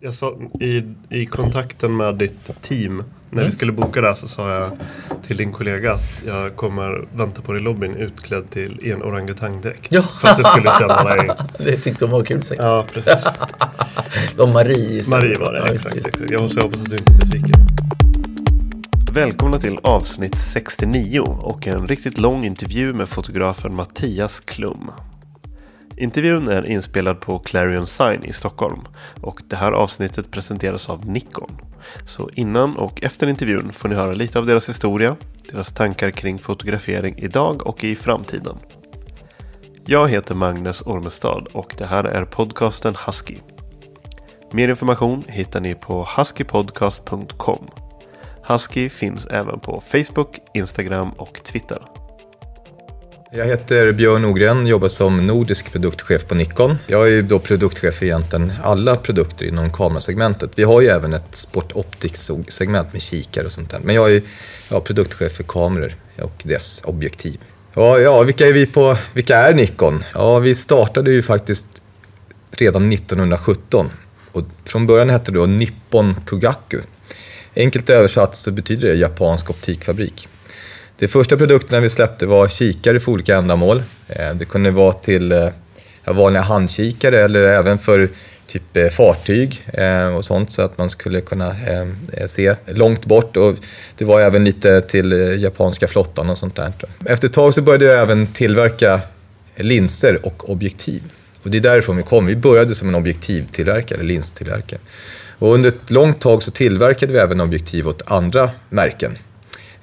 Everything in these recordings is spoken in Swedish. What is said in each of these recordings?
Jag sa i, i kontakten med ditt team när Mm. vi skulle boka det här så sa jag till din kollega att jag kommer vänta på dig i lobbyn utklädd till i en orangutangdräkt. Ja. För att du skulle känna dig... Det tyckte de var kul säkert. Ja, precis. De Marie istället. Marie var det, Ja, just exakt. exakt. Jag hoppas jag hoppas att du inte är besviken. Välkomna till avsnitt 69 och en riktigt lång intervju med fotografen Mattias Klum. Intervjun är inspelad på Clarion Sign i Stockholm och det här avsnittet presenteras av Nikon. Så innan och efter intervjun får ni höra lite av deras historia, deras tankar kring fotografering idag och i framtiden. Jag heter Magnus Ormestad och det här är podcasten Husky. Mer information hittar ni på huskypodcast.com. Husky finns även på Facebook, Instagram och Twitter. Jag heter Björn Ogren, jobbar som nordisk produktchef på Nikon. Jag är då produktchef för egentligen alla produkter inom kamerasegmentet. Vi har ju även ett sport optics-segment med kikare och sånt där. Men jag är ja, produktchef för kameror och deras objektiv. Ja, ja, vilka är vi på, vilka är Nikon? Ja, vi startade ju faktiskt redan 1917 och från början hette det då Nippon Kugaku. Enkelt översatt så betyder det japansk optikfabrik. De första produkterna vi släppte var kikare för olika ändamål. Eh, det kunde vara till eh, vanliga handkikare eller även för typ eh, fartyg och sånt så att man skulle kunna se långt bort. Och det var även lite till japanska flottan och sånt där. Efter ett tag så började jag även tillverka linser och objektiv. Och det är därifrån vi kom. Vi började som en objektivtillverkare, linstillverkare. Och under ett långt tag så tillverkade vi även objektiv åt andra märken.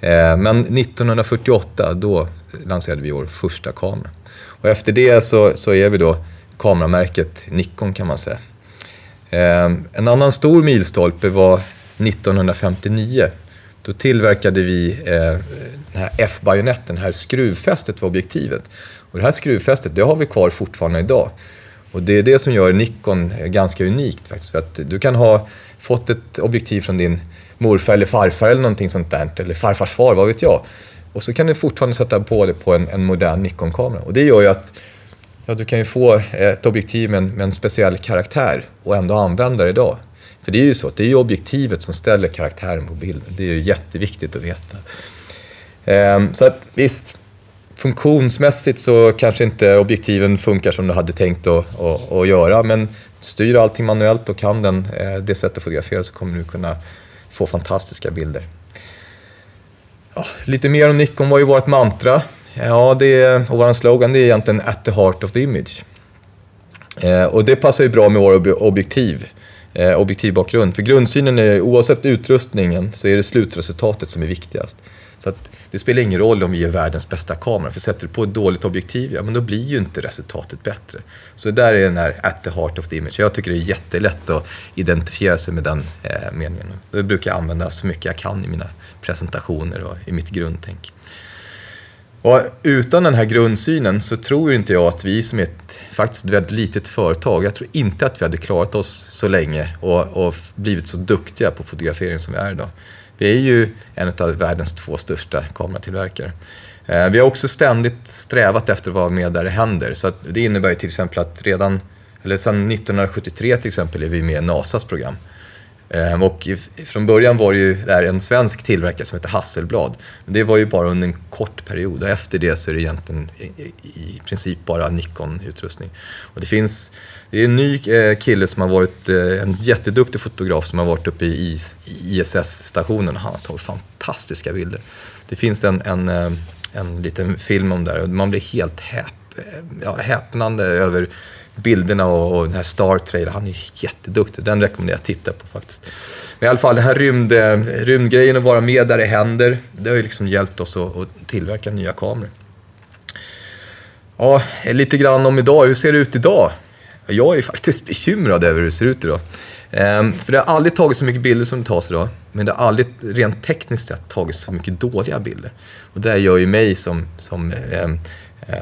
Eh, men 1948 då lanserade vi vår första kamera. Och efter det så, så är vi då kameramärket Nikon kan man säga. Eh, en annan stor milstolpe var 1959. Då tillverkade vi eh, den här F-bajonetten, det här skruvfästet för objektivet. Och det här skruvfästet det har vi kvar fortfarande idag. Och det är det som gör Nikon ganska unikt faktiskt. För att du kan ha fått ett objektiv från din morfar eller farfar eller någonting sånt där. Eller farfars far, vad vet jag. Och så kan du fortfarande sätta på det på en, en modern Nikon-kamera. Och det gör ju att ja, du kan ju få ett objektiv med en, med en speciell karaktär och ändå använda det idag. För det är ju så, att det är ju objektivet som ställer karaktären på bilden. Det är ju jätteviktigt att veta. Ehm, så att visst, funktionsmässigt så kanske inte objektiven funkar som du hade tänkt att, att, att göra. Men styr allting manuellt och kan den eh, det sättet att fotografera så kommer du kunna få fantastiska bilder. Ja, lite mer om Nikon var ju vårt mantra. Ja, det är, och vår slogan det är egentligen at the heart of the image. Eh, och det passar ju bra med vår ob- objektiv, eh, objektivbakgrund. För grundsynen är oavsett utrustningen så är det slutresultatet som är viktigast. Så att det spelar ingen roll om vi är världens bästa kamera, för sätter du på ett dåligt objektiv, ja men då blir ju inte resultatet bättre. Så där är den här at the heart of the image. Jag tycker det är jättelätt att identifiera sig med den eh, meningen. Det brukar jag använda så mycket jag kan i mina presentationer och i mitt grundtänk. Och utan den här grundsynen så tror inte jag att vi som är ett faktiskt väldigt litet företag, jag tror inte att vi hade klarat oss så länge och, och blivit så duktiga på fotografering som vi är idag. Vi är ju en av världens två största kameratillverkare. Eh, vi har också ständigt strävat efter att vara med där det händer. Så det innebär ju till exempel att redan, eller sedan 1973 till exempel, är vi med i NASAs program. Eh, och från början var det ju där en svensk tillverkare som heter Hasselblad. Men det var ju bara under en kort period och efter det så är det egentligen i princip bara Nikon-utrustning. Och det finns, det är en ny eh, kille som har varit, eh, en jätteduktig fotograf som har varit uppe i ISS-stationen. Han har tagit fantastiska bilder. Det finns en, en, eh, en liten film om det här och man blir helt häp, ja, häpnande över bilderna och, och den här Star Trailer. Han är jätteduktig. Den rekommenderar jag att titta på faktiskt. Men i alla fall den här rymd, rymdgrejen och vara med där det händer. Det har ju liksom hjälpt oss att, att tillverka nya kameror. Ja, lite grann om idag. Hur ser det ut idag? Jag är faktiskt bekymrad över hur det ser ut idag. Ehm, för det har aldrig tagits så mycket bilder som det tas idag. Men det har aldrig rent tekniskt sett tagits så mycket dåliga bilder. Och det gör ju mig som, som um,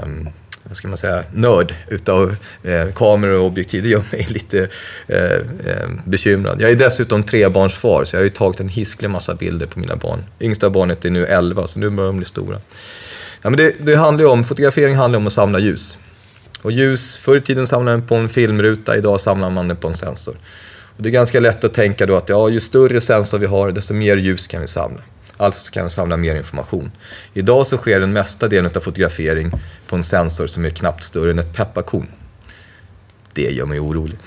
um, vad ska man säga, nörd utav eh, kameror och objektiv. Det gör mig lite eh, eh, bekymrad. Jag är dessutom trebarnsfar så jag har ju tagit en hisklig massa bilder på mina barn. Yngsta barnet är nu 11 så nu börjar de bli stora. Ja, men det, det handlar om, fotografering handlar om att samla ljus. Och ljus, förr i tiden samlade man på en filmruta, idag samlar man det på en sensor. Och det är ganska lätt att tänka då att ja, ju större sensor vi har, desto mer ljus kan vi samla. Alltså kan vi samla mer information. Idag så sker den mesta delen av fotografering på en sensor som är knappt större än ett pepparkorn. Det gör mig orolig.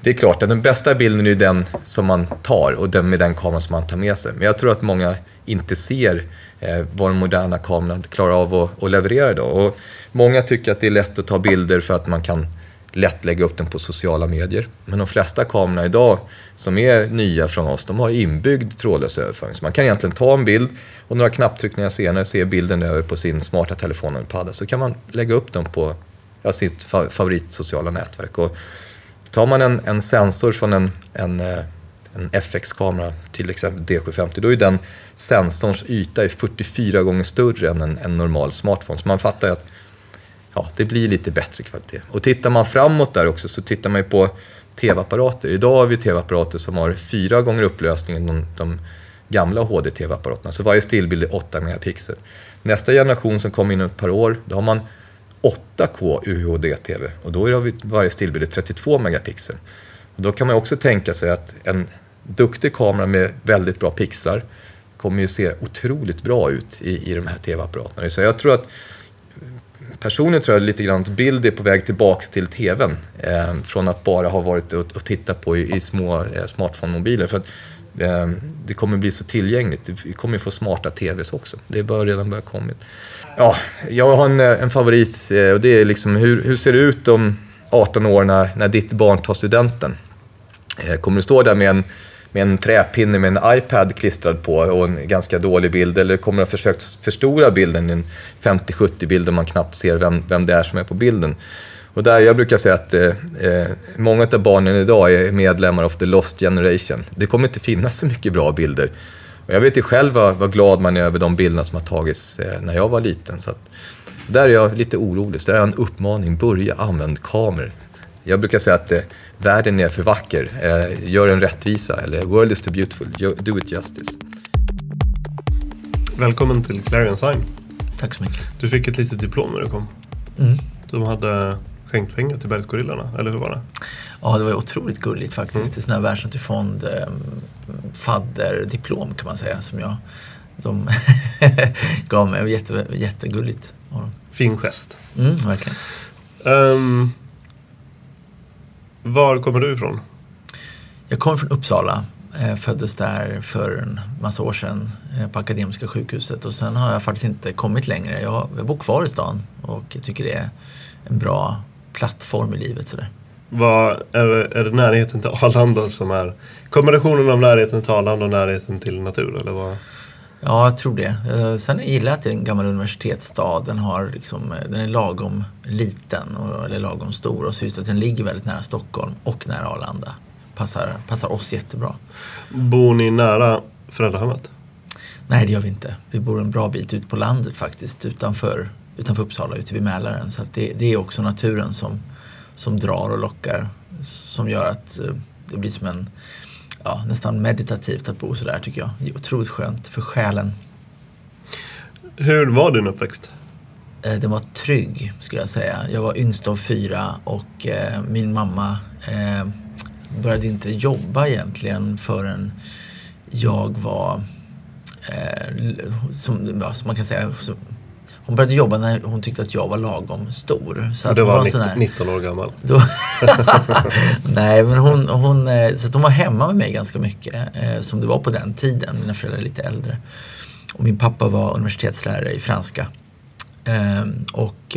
Det är klart att den bästa bilden är den som man tar och den med den kameran som man tar med sig. Men jag tror att många inte ser eh, vad den moderna kameran klarar av att, att leverera idag. Och många tycker att det är lätt att ta bilder för att man kan lätt lägga upp den på sociala medier. Men de flesta kamerorna idag som är nya från oss, de har inbyggd trådlös överföring. Så man kan egentligen ta en bild och några knapptryckningar senare se bilden över på sin smarta telefon eller padda. Så kan man lägga upp den på ja, sitt fa favoritsociala nätverk. Och tar man en, en sensor från en, en, eh, en FX-kamera, till exempel D750, då är den sensorns yta är 44 gånger större än en, en normal smartphone. Så man fattar ju att ja, det blir lite bättre kvalitet. Och tittar man framåt där också så tittar man ju på tv-apparater. Idag har vi tv-apparater som har fyra gånger upplösningen de, de gamla HD-tv-apparaterna. Så varje stillbild är 8 megapixel. Nästa generation som kommer inom ett par år, då har man 8K UHD-TV och då har vi varje stillbild 32 megapixel. Och då kan man också tänka sig att en duktig kamera med väldigt bra pixlar kommer ju se otroligt bra ut i, i de här tv-apparaterna. Så jag tror att personligen tror jag lite grann att bild är på väg tillbaks till TVn. Eh, från att bara ha varit och, och titta på i, i små eh, smartphone-mobiler. För att, eh, det kommer bli så tillgängligt. Vi kommer få smarta TVs också. Det bör redan börja kommit. Ja, jag har en, eh, en favorit eh, och det är liksom hur, hur ser det ut om 18 år när, när ditt barn tar studenten? Eh, kommer du stå där med en med en träpinne med en iPad klistrad på och en ganska dålig bild. Eller kommer att ha försökt förstora bilden i en 50-70 bild där man knappt ser vem, vem det är som är på bilden. Och där jag brukar säga att eh, eh många av barnen idag är medlemmar av the lost generation. Det kommer inte finnas så mycket bra bilder. Och jag vet ju själv vad, vad glad man är över de bilderna som har tagits eh, när jag var liten. Så att, där är jag lite orolig. Så där är en uppmaning. Börja använda kameror. Jag brukar säga att eh, världen är för vacker. Eh, gör en rättvisa. Eller world is too beautiful. Do it justice. Välkommen till Clarion Sign. Tack så mycket. Du fick ett litet diplom när du kom. Mm. De hade skänkt pengar till Bergsgorillarna, eller hur var det? Ja, det var otroligt gulligt faktiskt. Mm. Det är sån här världsnaturfond eh, fadderdiplom kan man säga som jag de gav mig. Jätte, jättegulligt. Fin gest. Mm, verkligen. Um, var kommer du ifrån? Jag kommer från Uppsala. Jag föddes där för en massa år sedan eh, på Akademiska sjukhuset och sen har jag faktiskt inte kommit längre. Jag, jag bor kvar i stan och tycker det är en bra plattform i livet. Sådär. Vad, är, det, är det närheten till Arlanda som är kombinationen av närheten till Arlanda och närheten till natur? Eller vad? Ja, jag tror det. Eh, sen gillar jag att det är en gammal universitetsstad. Den, har liksom, eh, den är lagom liten, eller lagom stor. Och så just att den ligger väldigt nära Stockholm och nära Arlanda. Passar, passar oss jättebra. Bor ni nära föräldrahemmet? Nej, det gör vi inte. Vi bor en bra bit ut på landet faktiskt, utanför, utanför Uppsala, ute vid Mälaren. Så det, det, är också naturen som, som drar och lockar. Som gör att eh, det blir som en, ja, nästan meditativt att bo sådär tycker jag. Det är otroligt skönt för själen. Hur var din uppväxt? Eh, den var trygg, skulle jag säga. Jag var yngst av fyra och eh, min mamma eh, började inte jobba egentligen förrän jag var, som, ja, som man kan säga, hon började jobba när hon tyckte att jag var lagom stor. Så att du var, var 19, här, 19 år gammal? Då, nej, men hon, hon, eh, så att hon var hemma med mig ganska mycket. Eh, som det var på den tiden. Mina föräldrar är lite äldre. Och min pappa var universitetslärare i franska. Eh, och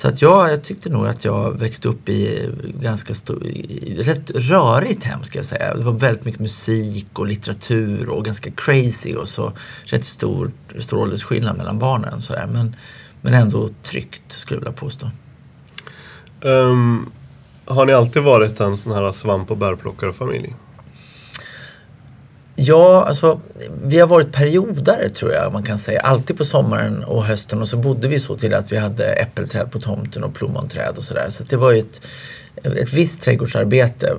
så att jag, jag tyckte nog att jag växte upp i ganska stor, i rätt rörigt hem ska jag säga. Det var väldigt mycket musik och litteratur och ganska crazy och så rätt stor, stor åldersskillnad mellan barnen. Så Men, men ändå tryggt skulle jag vilja påstå. Um, har ni alltid varit en sån här svamp och bärplockarfamilj? Ja, alltså vi har varit periodare tror jag man kan säga. Alltid på sommaren och hösten och så bodde vi så till att vi hade äppelträd på tomten och plommonträd och sådär. Så det var ju ett, ett visst trädgårdsarbete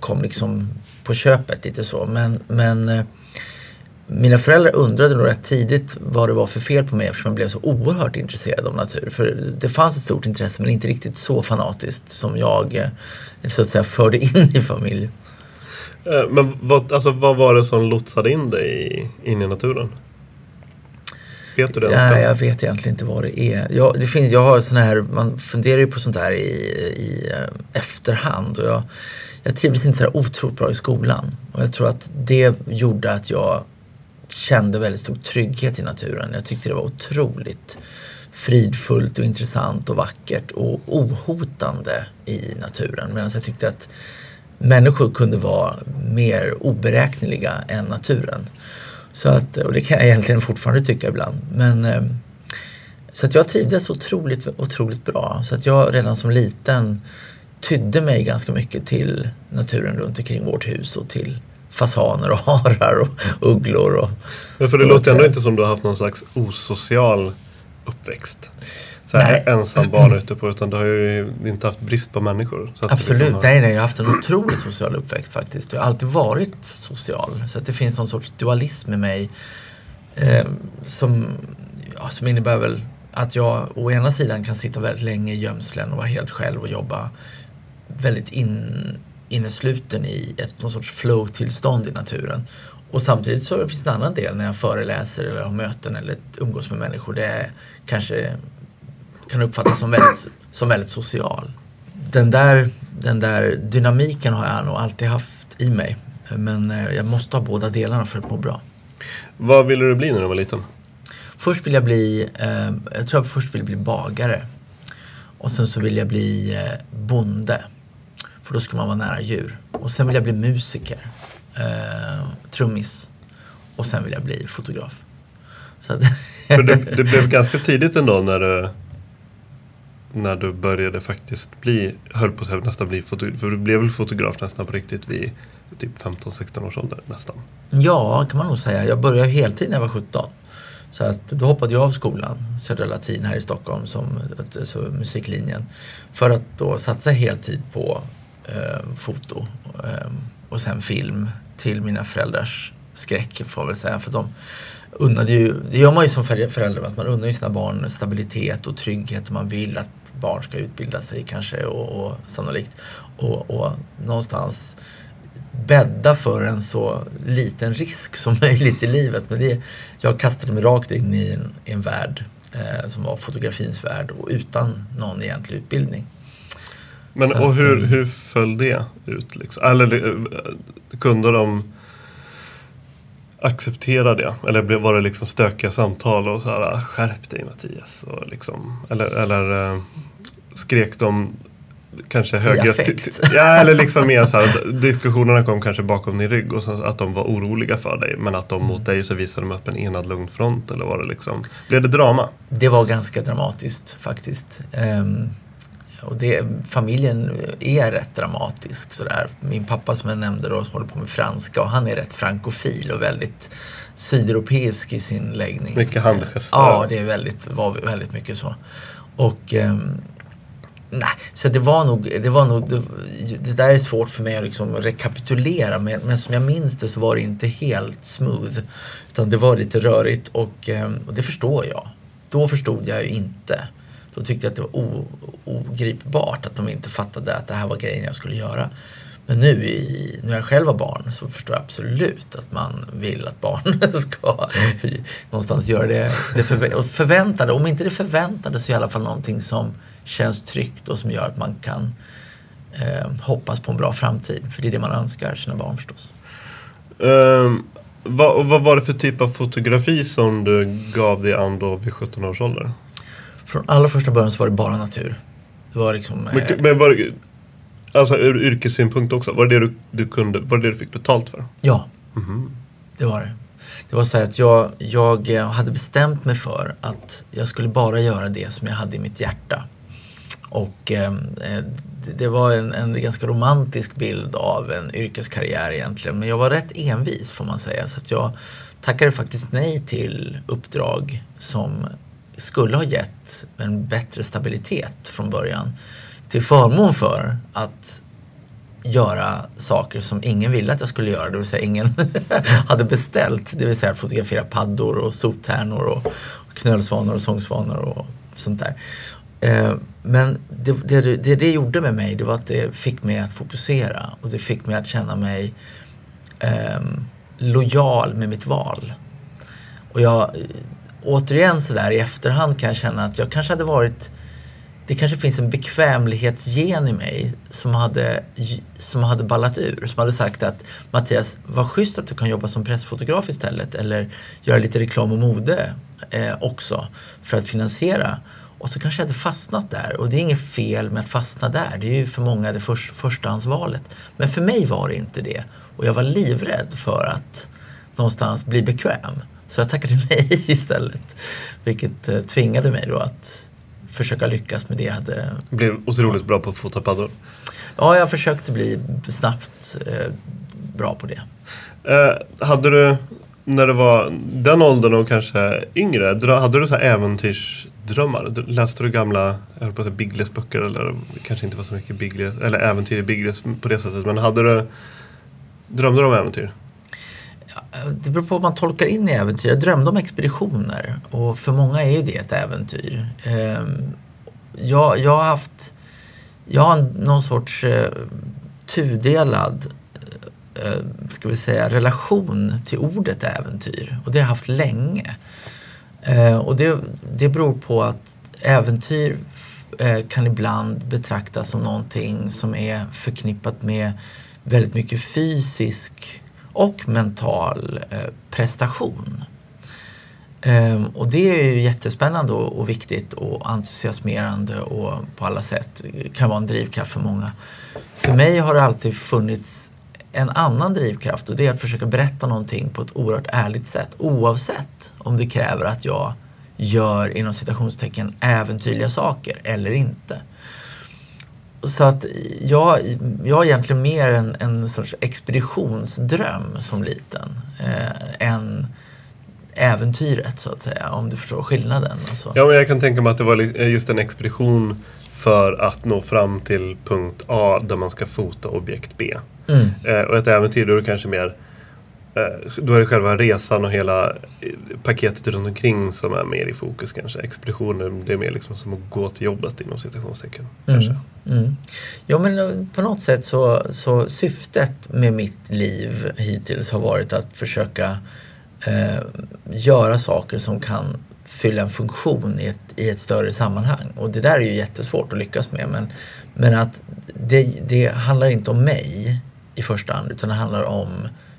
kom liksom på köpet lite så. Men, men eh, mina föräldrar undrade nog rätt tidigt vad det var för fel på mig eftersom jag blev så oerhört intresserad av natur. För det fanns ett stort intresse men inte riktigt så fanatiskt som jag eh, så att säga förde in i familjen. Eh, men vad, alltså, vad var det som lotsade in dig in i naturen? Vet du det? Ja, jag vet egentligen inte vad det är. Jag, det finns, jag har såna här, man funderar ju på sånt här i, i eh, efterhand. Och jag, jag trivdes inte så otroligt bra i skolan. Och jag tror att det gjorde att jag kände väldigt stor trygghet i naturen. Jag tyckte det var otroligt fridfullt och intressant och vackert och ohotande i naturen. Medan jag tyckte att människor kunde vara mer oberäkneliga än naturen. Så att, och det kan jag egentligen fortfarande tycka ibland. Men, eh, så att jag trivdes otroligt, otroligt bra. Så att jag redan som liten tydde mig ganska mycket till naturen runt omkring vårt hus och till fasaner och harar och ugglor. Och Men för det låter ändå inte som du har haft någon slags osocial uppväxt så här ensam barn ute på utan du har ju inte haft brist på människor. Absolut, liksom har... nej nej jag har haft en otroligt social uppväxt faktiskt. Jag har alltid varit social. Så att det finns någon sorts dualism i mig eh, som, ja, som innebär väl att jag å ena sidan kan sitta väldigt länge i gömslen och vara helt själv och jobba väldigt in, innesluten i ett någon sorts flow-tillstånd i naturen. Och samtidigt så finns det en annan del när jag föreläser eller har möten eller umgås med människor. Det är kanske kan uppfattas som väldigt, som väldigt social. Den där, den där dynamiken har jag nog alltid haft i mig. Men eh, jag måste ha båda delarna för att må bra. Vad ville du bli när du var liten? Först vill jag bli, eh, jag tror jag först ville bli bagare. Och sen så vill jag bli eh, bonde. För då ska man vara nära djur. Och sen vill jag bli musiker. Eh, trummis. Och sen vill jag bli fotograf. Så att För det, det blev ganska tidigt ändå när du när du började faktiskt bli, höll på att nästan bli fotograf, för du blev väl fotograf nästan på riktigt vid typ 15-16 års ålder nästan? Ja, kan man nog säga. Jag började heltid när jag var 17. Så att då hoppade jag av skolan, Södra Latin här i Stockholm, som alltså musiklinjen. För att då satsa heltid på eh, foto eh, och sen film till mina föräldrars skräck får jag väl säga. För de unnade ju, det gör man ju som förälder, att man unnar ju sina barn stabilitet och trygghet och man vill att barn ska utbilda sig kanske och, och sannolikt. Och, och någonstans bädda för en så liten risk som möjligt i livet. Men det, jag kastade mig rakt in i en, i en värld eh, som var fotografins värld och utan någon egentlig utbildning. Men så och hur, eh, hur föll det ut? Liksom? Eller eh, kunde de acceptera det? Eller var det liksom stökiga samtal och så här ah, skärp dig Mattias? Och liksom, eller, eller skrek de kanske högre... Ja, eller liksom mer så här, diskussionerna kom kanske bakom din rygg och så att de var oroliga för dig. Men att de mot dig så visade de upp en enad lugn front eller var det liksom... Blev det drama? Det var ganska dramatiskt faktiskt. Um, och det, familjen är rätt dramatisk. Sådär. Min pappa som jag nämnde då håller på med franska och han är rätt frankofil och väldigt sydeuropeisk i sin läggning. Mycket handgester. Ja, det är väldigt, var väldigt mycket så. Och ehm, Nej, så det var nog, det var nog, det, det där är svårt för mig att liksom rekapitulera men, men som jag minns det så var det inte helt smooth. Utan det var lite rörigt och, ehm, och det förstår jag. Då förstod jag ju inte. Då tyckte jag att det var o, ogripbart att de inte fattade att det här var grejen jag skulle göra. Men nu i, när jag själv har barn så förstår jag absolut att man vill att barn ska någonstans göra det, det förvä förväntade. Om inte det förväntade så i alla fall någonting som känns tryggt och som gör att man kan eh, hoppas på en bra framtid. För det är det man önskar sina barn förstås. Um, vad, vad var det för typ av fotografi som du gav dig an då vid 17 års ålder? Från allra första början så var det bara natur. Det var liksom... Men, eh, men var det, alltså ur yrkessynpunkt också, var det det du, du kunde, var det det du fick betalt för? Ja, det var det. Det var så att jag, jag eh, hade bestämt mig för att jag skulle bara göra det som jag hade i mitt hjärta. Och ehm, eh, det- var en, en ganska romantisk bild av en yrkeskarriär egentligen. Men jag var rätt envis får man säga. Så att jag tackade faktiskt nej till uppdrag som skulle ha gett en bättre stabilitet från början. Till förmån för att göra saker som ingen ville att jag skulle göra. Det vill säga ingen hade beställt. Det vill säga fotografera paddor och soptärnor och knölsvanor och sångsvanor och sånt där. Eh, men det, det, det det gjorde med mig det var att det fick mig att fokusera och det fick mig att känna mig ehm, lojal med mitt val. Och jag, återigen sådär i efterhand kan jag känna att jag kanske hade varit det kanske finns en bekvämlighetsgen i mig som hade, som hade ballat ur. Som hade sagt att Mattias, vad schysst att du kan jobba som pressfotograf istället. Eller göra lite reklam och mode eh, också för att finansiera. Och så kanske jag hade fastnat där. Och det är inget fel med att fastna där. Det är ju för många det först, förstahandsvalet. Men för mig var det inte det. Och jag var livrädd för att någonstans bli bekväm. Så jag tackade nej istället. Vilket eh, tvingade mig då att försöka lyckas med det jag hade. Du blev otroligt bra på att fota paddor. Ja, jag försökte bli snabbt eh, bra på det. Eh, hade du, när du var den åldern och kanske yngre, hade du så här äventyrsdrömmar? Läste du gamla, jag höll på att säga Biggles böcker eller det kanske inte var så mycket Biggles, eller äventyr i Biggles på det sättet. Men hade du, drömde du om äventyr? Det beror på vad man tolkar in i äventyr. Jag drömde om expeditioner och för många är ju det ett äventyr. Ehm, jag, jag har haft jag har någon sorts eh, tudelad Eh, ska vi säga, relation till ordet äventyr och det har jag haft länge. Eh, och det, det beror på att äventyr eh, kan ibland betraktas som någonting som är förknippat med väldigt mycket fysisk och mental prestation. Ehm, och det är ju jättespännande och viktigt och entusiasmerande och på alla sätt kan vara en drivkraft för många. För mig har det alltid funnits en annan drivkraft och det är att försöka berätta någonting på ett oerhört ärligt sätt oavsett om det kräver att jag gör inom citationstecken äventyrliga saker eller inte. Så att jag, jag har egentligen mer en, en sorts expeditionsdröm som liten eh, än äventyret så att säga, om du förstår skillnaden. Alltså. Ja, men jag kan tänka mig att det var just en expedition för att nå fram till punkt A där man ska fota objekt B. Mm. Eh, och ett äventyr då är det kanske mer eh, då är det själva resan och hela eh, paketet runt omkring som är mer i fokus kanske. Expeditionen det är mer liksom som att gå till jobbet inom citationstecken. Kanske. Mm. Ja men på något sätt så, så syftet med mitt liv hittills har varit att försöka eh, göra saker som kan fylla en funktion i ett, i ett större sammanhang. Och det där är ju jättesvårt att lyckas med. Men, men att det, det handlar inte om mig i första hand utan det handlar om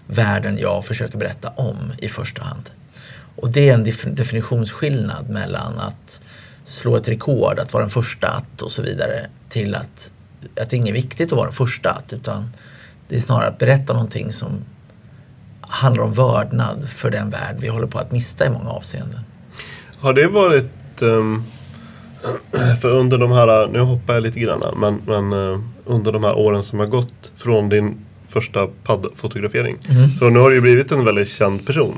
världen jag försöker berätta om i första hand. Och det är en definitionsskillnad mellan att slå ett rekord, att vara den första att och så vidare till att, att det är inget viktigt att vara den första att utan det är snarare att berätta någonting som handlar om vördnad för den värld vi håller på att mista i många avseenden. Har det varit ehm, För under de här, nu hoppar jag lite grann, men, men uh, under de här åren som har gått från din första paddfotografering. Mm. Så nu har du ju blivit en väldigt känd person.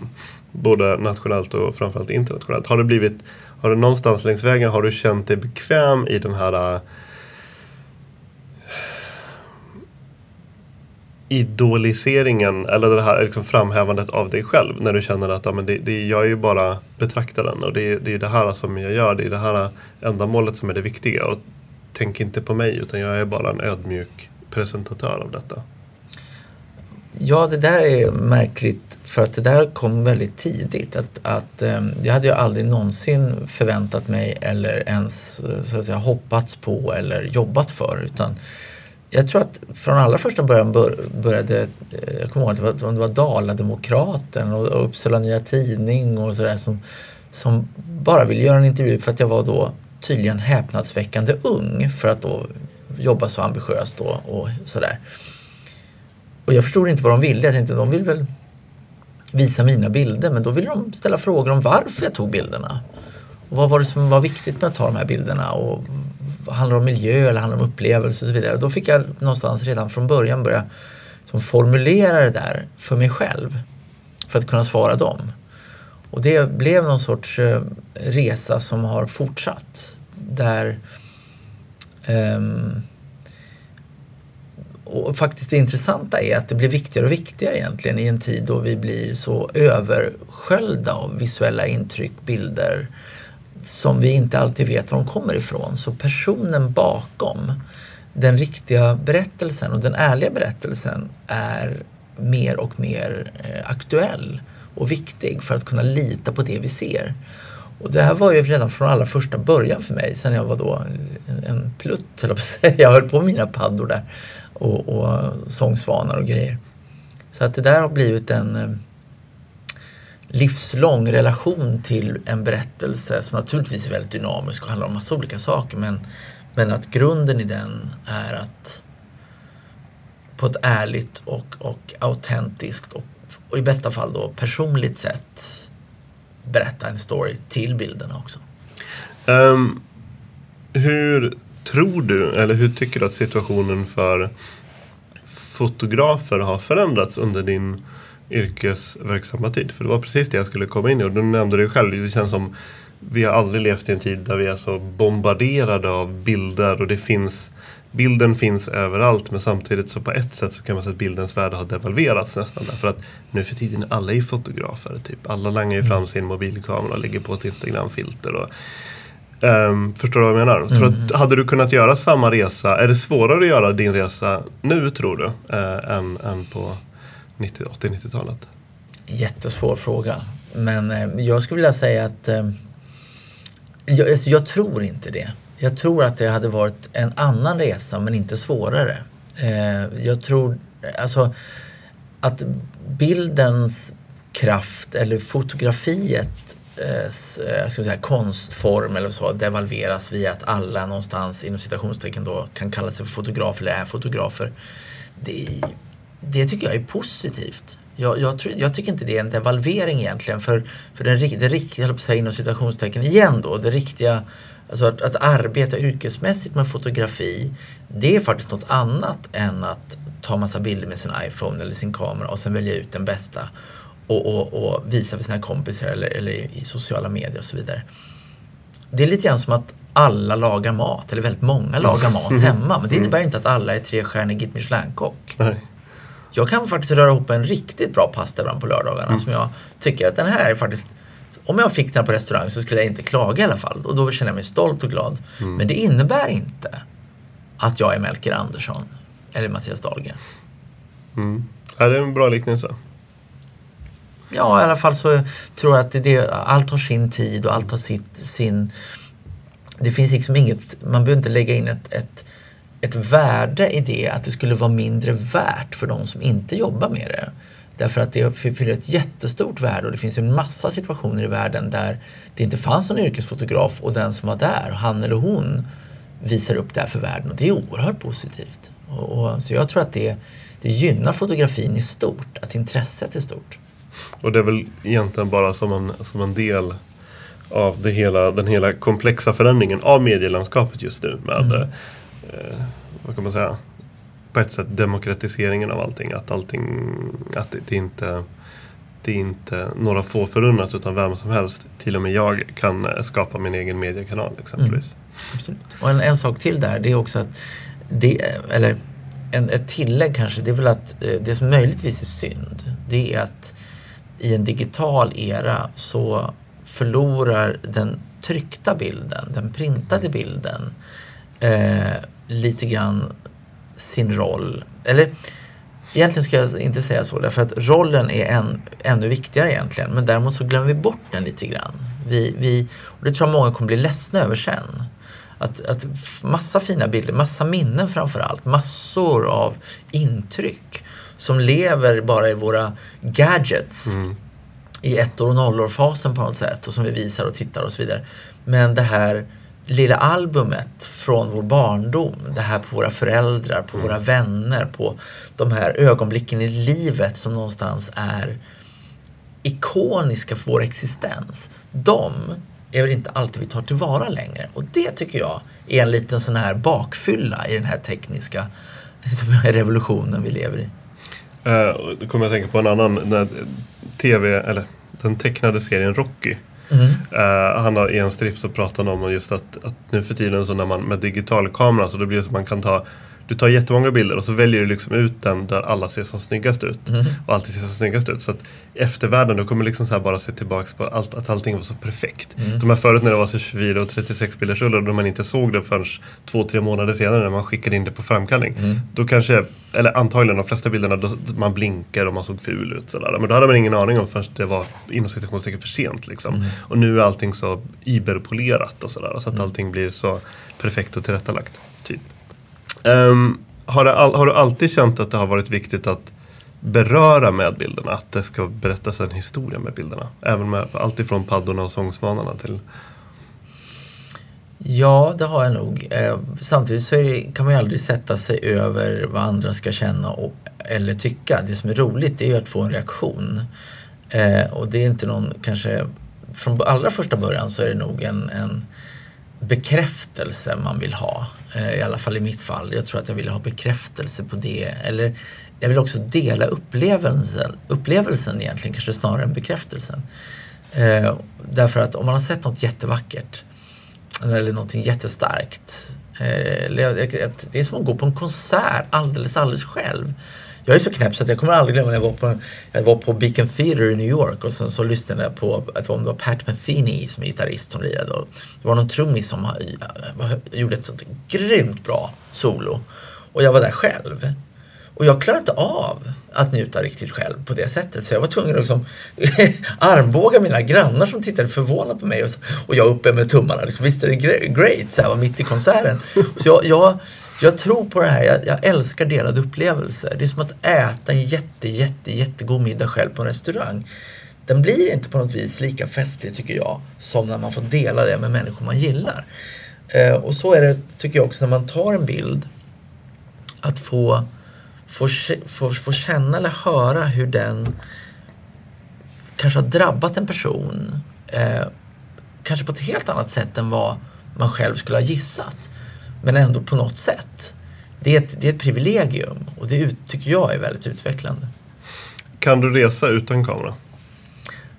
Både nationellt och framförallt internationellt. Har det blivit, har du någonstans längs vägen, har du känt dig bekväm i den här idoliseringen eller det här liksom framhävandet av dig själv när du känner att ja, men det, det, jag är ju bara betraktaren och det, det är det här som jag gör, det är det här ändamålet som är det viktiga. Och tänk inte på mig utan jag är bara en ödmjuk presentatör av detta. Ja, det där är märkligt för att det där kom väldigt tidigt. Att, att, ehm, det hade jag aldrig någonsin förväntat mig eller ens eh, så att säga, hoppats på eller jobbat för. Utan jag tror att från allra första början började, eh, jag kommer ihåg att det var, det var Dala-Demokraten och Uppsala Nya Tidning och sådär som, som bara ville göra en intervju för att jag var då tydligen häpnadsväckande ung för att då jobba så ambitiöst och, och sådär. Och jag förstod inte vad de ville. Jag tänkte de vill väl visa mina bilder men då ville de ställa frågor om varför jag tog bilderna. Och vad var det som var viktigt med att ta de här bilderna och handlar om miljö eller handlar om upplevelse och så vidare. Då fick jag någonstans redan från början börja som formulera det där för mig själv för att kunna svara dem. Och det blev någon sorts eh, resa som har fortsatt. Där um, och faktiskt det intressanta är att det blir viktigare och viktigare egentligen i en tid då vi blir så översköljda av visuella intryck, bilder, som vi inte alltid vet var de kommer ifrån. Så personen bakom den riktiga berättelsen och den ärliga berättelsen är mer och mer eh, aktuell och viktig för att kunna lita på det vi ser. Och det här var ju redan från allra första början för mig, sen jag var då en plutt, eller jag höll på med mina paddor där och, och sångsvanar och grejer. Så att det där har blivit en eh, livslång relation till en berättelse som naturligtvis är väldigt dynamisk och handlar om massa olika saker. Men, men att grunden i den är att på ett ärligt och, och autentiskt och, och i bästa fall då personligt sätt berätta en story till bilderna också. Um, hur tror du, eller hur tycker du att situationen för fotografer har förändrats under din yrkesverksamma tid. För det var precis det jag skulle komma in i och du nämnde det själv. Det känns som vi har aldrig levt i en tid där vi är så bombarderade av bilder och det finns Bilden finns överallt men samtidigt så på ett sätt så kan man säga att bildens värde har devalverats nästan. Därför att nu för tiden alla är fotografer. Typ. Alla langar ju fram mm. sin mobilkamera och lägger på ett Instagramfilter. Och, um, förstår du vad jag menar? Mm. Tror att, hade du kunnat göra samma resa? Är det svårare att göra din resa nu tror du? Äh, än, än på 80-90-talet? Jättesvår fråga. Men eh, jag skulle vilja säga att eh, jag, alltså, jag, tror inte det. Jag tror att det hade varit en annan resa men inte svårare. Eh, jag tror alltså att bildens kraft eller fotografiet eh, eh ska säga, konstform eller så devalveras via att alla någonstans inom citationstecken då kan kalla sig för fotografer eller är fotografer. Det är det tycker jag är positivt. Jag, jag, jag, tycker inte det är en devalvering egentligen för, för den, det riktiga, jag säga inom citationstecken igen då, det riktiga Alltså att, att, arbeta yrkesmässigt med fotografi det är faktiskt något annat än att ta massa bilder med sin iPhone eller sin kamera och sen välja ut den bästa och, och, och visa för sina kompisar eller, eller i sociala medier och så vidare. Det är lite grann som att alla lagar mat, eller väldigt många lagar mat hemma. Men det innebär inte att alla är trestjärnig Guide Michelin-kock. Jag kan faktiskt röra ihop en riktigt bra pasta ibland på lördagarna mm. som jag tycker att den här är faktiskt om jag fick den på restaurang så skulle jag inte klaga i alla fall. Och då känner jag mig stolt och glad. Mm. Men det innebär inte att jag är Melker Andersson eller Mattias Dahlgren. Mm. Är det en bra liknelse? Ja, i alla fall så tror jag att det, allt har sin tid och allt har sitt, sin... Det finns liksom inget, man behöver inte lägga in ett, ett ett värde i det att det skulle vara mindre värt för de som inte jobbar med det. Därför att det fyller ett jättestort värde och det finns en massa situationer i världen där det inte fanns någon yrkesfotograf och den som var där, han eller hon, visar upp det här för världen och det är oerhört positivt. Och, och, så jag tror att det, det gynnar fotografin i stort, att intresset är stort. Och det är väl egentligen bara som en, som en del av hela, den hela komplexa förändringen av medielandskapet just nu med Mm eh, vad kan man säga på ett sätt demokratiseringen av allting. Att allting, att det, det är inte det är inte några få förunnat utan vem som helst, till och med jag, kan eh, skapa min egen mediekanal exempelvis. Mm. Absolut. Och en, en sak till där det är också att det, eller en, ett tillägg kanske, det är väl att eh, det som möjligtvis är synd det är att i en digital era så förlorar den tryckta bilden, den printade bilden eh, lite grann sin roll. Eller egentligen ska jag inte säga så därför att rollen är än, ännu viktigare egentligen men däremot så glömmer vi bort den lite grann. Vi, vi, och det tror jag många kommer bli ledsna över sen. Att, att massa fina bilder, massa minnen framför allt, massor av intryck som lever bara i våra gadgets i ettor och nollor-fasen på något sätt och som vi visar och tittar och så vidare. Men det här lilla albumet från vår barndom, det här på våra föräldrar, på våra vänner, på de här ögonblicken i livet som någonstans är ikoniska för vår existens. De är väl inte alltid vi tar tillvara längre. Och det tycker jag är en liten sån här bakfylla i den här tekniska som är revolutionen vi lever i. Och då kommer jag att tänka på en annan när, tv, eller den tecknade serien Rocky. Mm. Uh, han har i en strip så pratar han om just att, att nu för tiden så när man med digital kamera så det blir det så att man kan ta du tar jättemånga bilder och så väljer du liksom ut den där alla ser som snyggast ut. Och alltid ser som snyggast ut. Så att eftervärlden, du kommer liksom så bara se tillbaks på allt, att allting var så perfekt. De här förut när det var så 24 och 36 bilders rullar och man inte såg det förrän två, tre månader senare när man skickade in det på framkallning. Då kanske, eller antagligen de flesta bilderna, då, man blinkar och man såg ful ut. Sådär. Men då hade man ingen aning om förrän det var inom citationstecken för sent. Liksom. Och nu är allting så iberpolerat och sådär. Så att allting blir så perfekt och tillrättalagt. Typ. Um, har, det all, har du alltid känt att det har varit viktigt att beröra med bilderna? Att det ska berättas en historia med bilderna? Även med allt ifrån paddorna och sångsvanarna till... Ja, det har jag nog. Eh, samtidigt så är det, kan man ju aldrig sätta sig över vad andra ska känna och, eller tycka. Det som är roligt är ju att få en reaktion. Eh, och det är inte någon, kanske, från allra första början så är det nog en, en bekräftelse man vill ha. Eh, I alla fall i mitt fall. Jag tror att jag ville ha bekräftelse på det. Eller jag vill också dela upplevelsen, upplevelsen egentligen, kanske snarare än bekräftelsen. Eh, därför att om man har sett något jättevackert eller någonting jättestarkt. Eh, Det är som att gå på en konsert alldeles, alldeles själv. Jag är så knäpp så att jag kommer aldrig glömma när jag var på, jag var på Beacon Theatre i New York och sen så lyssnade jag på, att om det var Pat Metheny som är gitarrist som lirade. Och det var någon trummis som gjorde ett sånt grymt bra solo. Och jag var där själv. Och jag klarade inte av att njuta riktigt själv på det sättet. Så jag var tvungen att liksom armbåga mina grannar som tittade förvånat på mig. Och, så, och jag uppe med tummarna. Liksom, Visst är det great? Så här var mitt i konserten. Så jag, jag, jag tror på det här. Jag, jag älskar delade upplevelser. Det är som att äta en jätte, jätte, jättegod middag själv på en restaurang. Den blir inte på något vis lika festlig tycker jag som när man får dela det med människor man gillar. Eh, och så är det tycker jag också när man tar en bild att få, få, få, få känna eller höra hur den kanske har drabbat en person. Eh, kanske på ett helt annat sätt än vad man själv skulle ha gissat. Men ändå på något sätt. Det är ett, det är ett privilegium och det ut, tycker jag är väldigt utvecklande. Kan du resa utan kamera?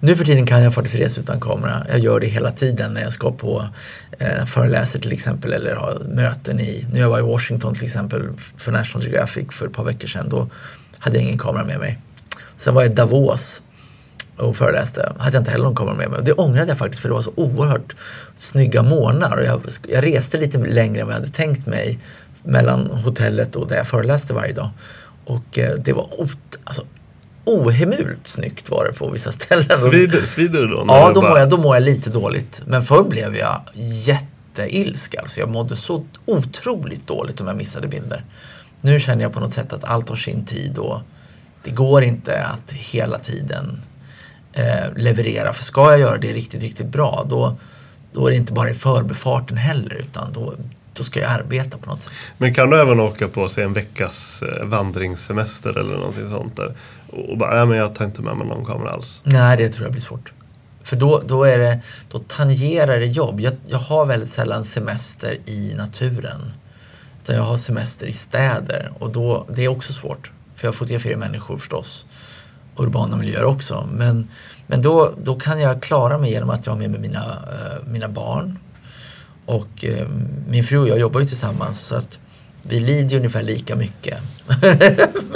Nu för tiden kan jag faktiskt resa utan kamera. Jag gör det hela tiden när jag ska på eh, föreläser till exempel eller har möten i, nu jag var i Washington till exempel för National Geographic för ett par veckor sedan. Då hade jag ingen kamera med mig. Sen var jag i Davos och föreläste. Hade jag inte heller någon kamera med mig. Det ångrade jag faktiskt för det var så oerhört snygga månar. Och jag, jag reste lite längre än vad jag hade tänkt mig mellan hotellet och där jag föreläste varje dag. Och eh, det var ot, alltså, ohemult snyggt var det på vissa ställen. Svider, svider det då? Ja, då bara- mår, jag, då mår jag lite dåligt. Men förr blev jag jätteilsk. Alltså jag mådde så otroligt dåligt om jag missade bilder. Nu känner jag på något sätt att allt har sin tid och det går inte att hela tiden eh, leverera. För ska jag göra det riktigt, riktigt bra då, då är det inte bara i förbifarten heller utan då, då ska jag arbeta på något sätt. Men kan du även åka på sig en veckas eh, vandringssemester eller någonting sånt där? Och bara, nej men jag tar inte med mig någon kamera alls. Nej, det tror jag blir svårt. För då, då, är det, då tangerar det jobb. Jag, jag har väldigt sällan semester i naturen. Utan jag har semester i städer och då, det är också svårt. För jag fotograferar människor förstås. Urbana miljöer också. Men, men då, då kan jag klara mig genom att jag har med mig mina, uh, mina barn. Och uh, min fru och jag jobbar ju tillsammans så att vi lider ju ungefär lika mycket. men,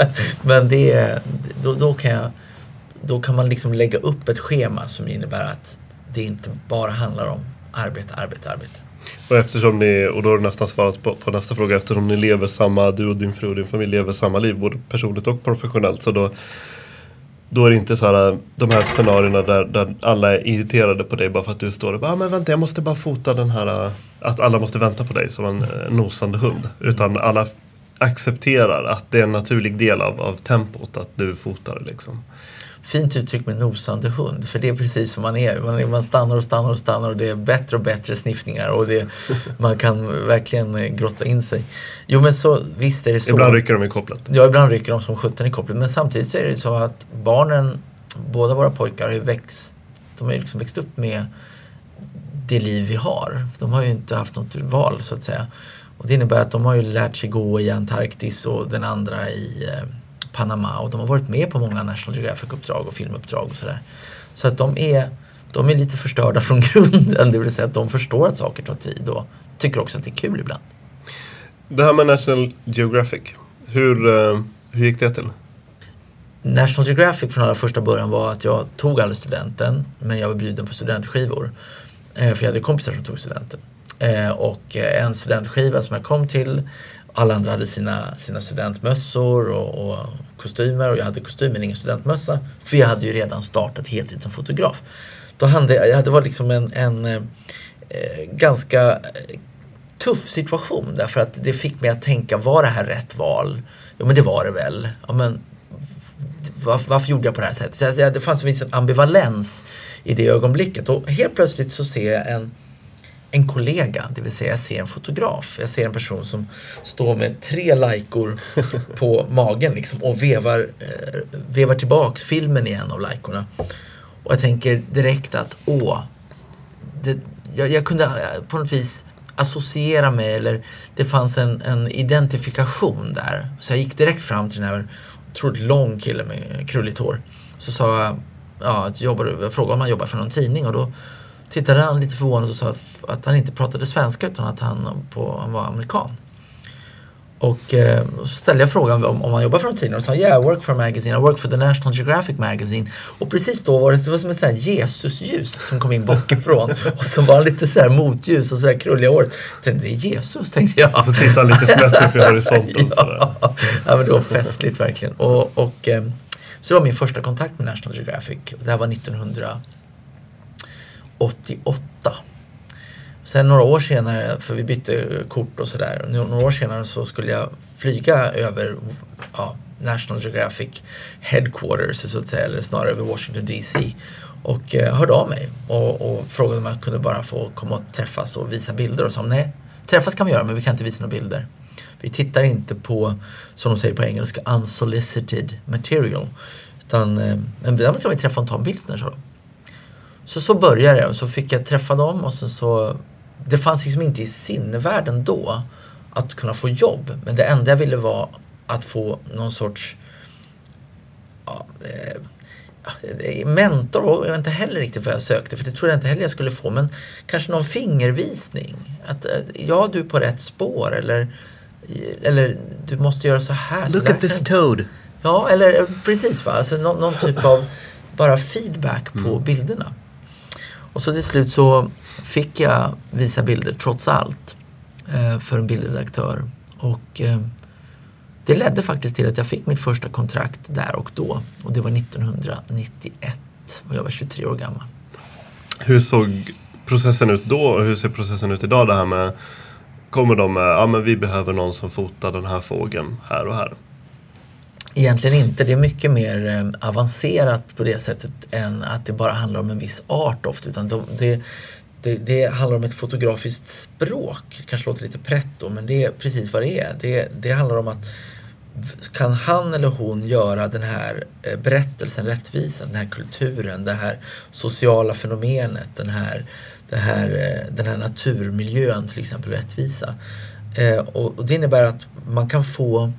men det, då, då, kan jag, då kan man liksom lägga upp ett schema som innebär att det inte bara handlar om arbete, arbete, arbete. Och eftersom ni, och då har du nästan svarat på, på, nästa fråga, eftersom ni lever samma, du och din fru och din familj lever samma liv, både personligt och professionellt. Så då, då är det inte så här, de här scenarierna där, där alla är irriterade på dig bara för att du står och bara, ah, men vänta jag måste bara fota den här, eh, att alla måste vänta på dig som en eh, nosande hund. Utan alla accepterar att det är en naturlig del av, av tempot att du fotar liksom fint uttryck med nosande hund. För det är precis som man är. Man, man stannar och stannar och stannar och det är bättre och bättre sniffningar. Och det, man kan verkligen eh, grotta in sig. Jo men så visst är det så. Ibland rycker de i kopplet. Ja, ibland rycker de som sjutton i kopplet. Men samtidigt så är det så att barnen, båda våra pojkar har växt, de har ju liksom växt upp med det liv vi har. De har ju inte haft något val så att säga. Och det innebär att de har ju lärt sig gå i Antarktis och den andra i eh, Panama och de har varit med på många National Geographic-uppdrag och filmuppdrag och sådär. Så att de är, de är lite förstörda från grunden, det vill säga att de förstår att saker tar tid och tycker också att det är kul ibland. Det här med National Geographic, hur, uh, hur gick det till? National Geographic från allra första början var att jag tog aldrig studenten men jag var bjuden på studentskivor. Eh, för jag hade kompisar som tog studenten. Eh, och en studentskiva som jag kom till alla andra hade sina, sina studentmössor och, och kostymer och jag hade kostym men ingen studentmössa. För jag hade ju redan startat heltid som fotograf. Då hade jag, det var liksom en, en eh, ganska eh, tuff situation därför att det fick mig att tänka, var det här rätt val? Ja men det var det väl. Ja, men, var, varför gjorde jag på det här sättet? Så jag, det fanns en viss ambivalens i det ögonblicket och helt plötsligt så ser jag en en kollega, det vill säga jag ser en fotograf. Jag ser en person som står med tre lajkor på magen liksom, och vevar, eh, vevar tillbaks filmen i en av lajkorna. Och jag tänker direkt att åh, det, jag, jag, kunde eh, på något vis associera mig eller det fanns en, en identifikation där. Så jag gick direkt fram till den här otroligt lång kille med krulligt hår. Så sa jag, ja, jag frågade om han jobbar för någon tidning och då tittade han lite förvånad och sa att han inte pratade svenska utan att han, på, han var amerikan. Och eh, så ställde jag frågan om, om han jobbar för någon tidning och sa yeah, I work for a magazine, I work for the National Geographic magazine. Och precis då var det, det var som ett sånt Jesusljus som kom in bakifrån och så var han lite så här motljus och så här krulliga håret. Det är Jesus tänkte jag. Och så tittade han lite snett upp i horisonten. ja, ja, men det var festligt verkligen. Och, och eh, så det var min första kontakt med National Geographic. Det här var 1900 88. Sen några år senare, för vi bytte kort och sådär, några år senare så skulle jag flyga över ja, National Geographic Headquarters så att säga, eller snarare över Washington DC. Och eh, hörde av mig och, och, frågade om jag kunde bara få komma och träffas och visa bilder och sa nej, träffas kan vi göra men vi kan inte visa några bilder. Vi tittar inte på, som de säger på engelska, unsolicited material. Utan, eh, men däremot kan vi träffa och ta en bild, sa de. Så så började det och så fick jag träffa dem och sen så Det fanns liksom inte i sinnevärlden då att kunna få jobb. Men det enda jag ville var att få någon sorts ja, eh, mentor och jag inte heller riktigt vad jag sökte för det trodde jag inte heller jag skulle få. Men kanske någon fingervisning. Att eh, ja, du är på rätt spår eller, eller du måste göra så här. Look så at this toad. Ja, eller precis va. Alltså, någon, någon typ av bara feedback på mm. bilderna. Och så till slut så fick jag visa bilder trots allt eh, för en bildredaktör. Och eh, det ledde faktiskt till att jag fick mitt första kontrakt där och då. Och det var 1991 och jag var 23 år gammal. Hur såg processen ut då och hur ser processen ut idag? Det här med Kommer de med, ja men vi behöver någon som fotar den här fågeln här och här? Egentligen inte. Det är mycket mer eh, avancerat på det sättet än att det bara handlar om en viss art ofta. Utan de, det, det, det, handlar om ett fotografiskt språk. Det kanske låter lite pretto men det är precis vad det är. Det, det handlar om att kan han eller hon göra den här eh, berättelsen rättvisa, den här kulturen, det här sociala fenomenet, den här, den här, eh, den här naturmiljön till exempel rättvisa. Och, och det innebär att man kan få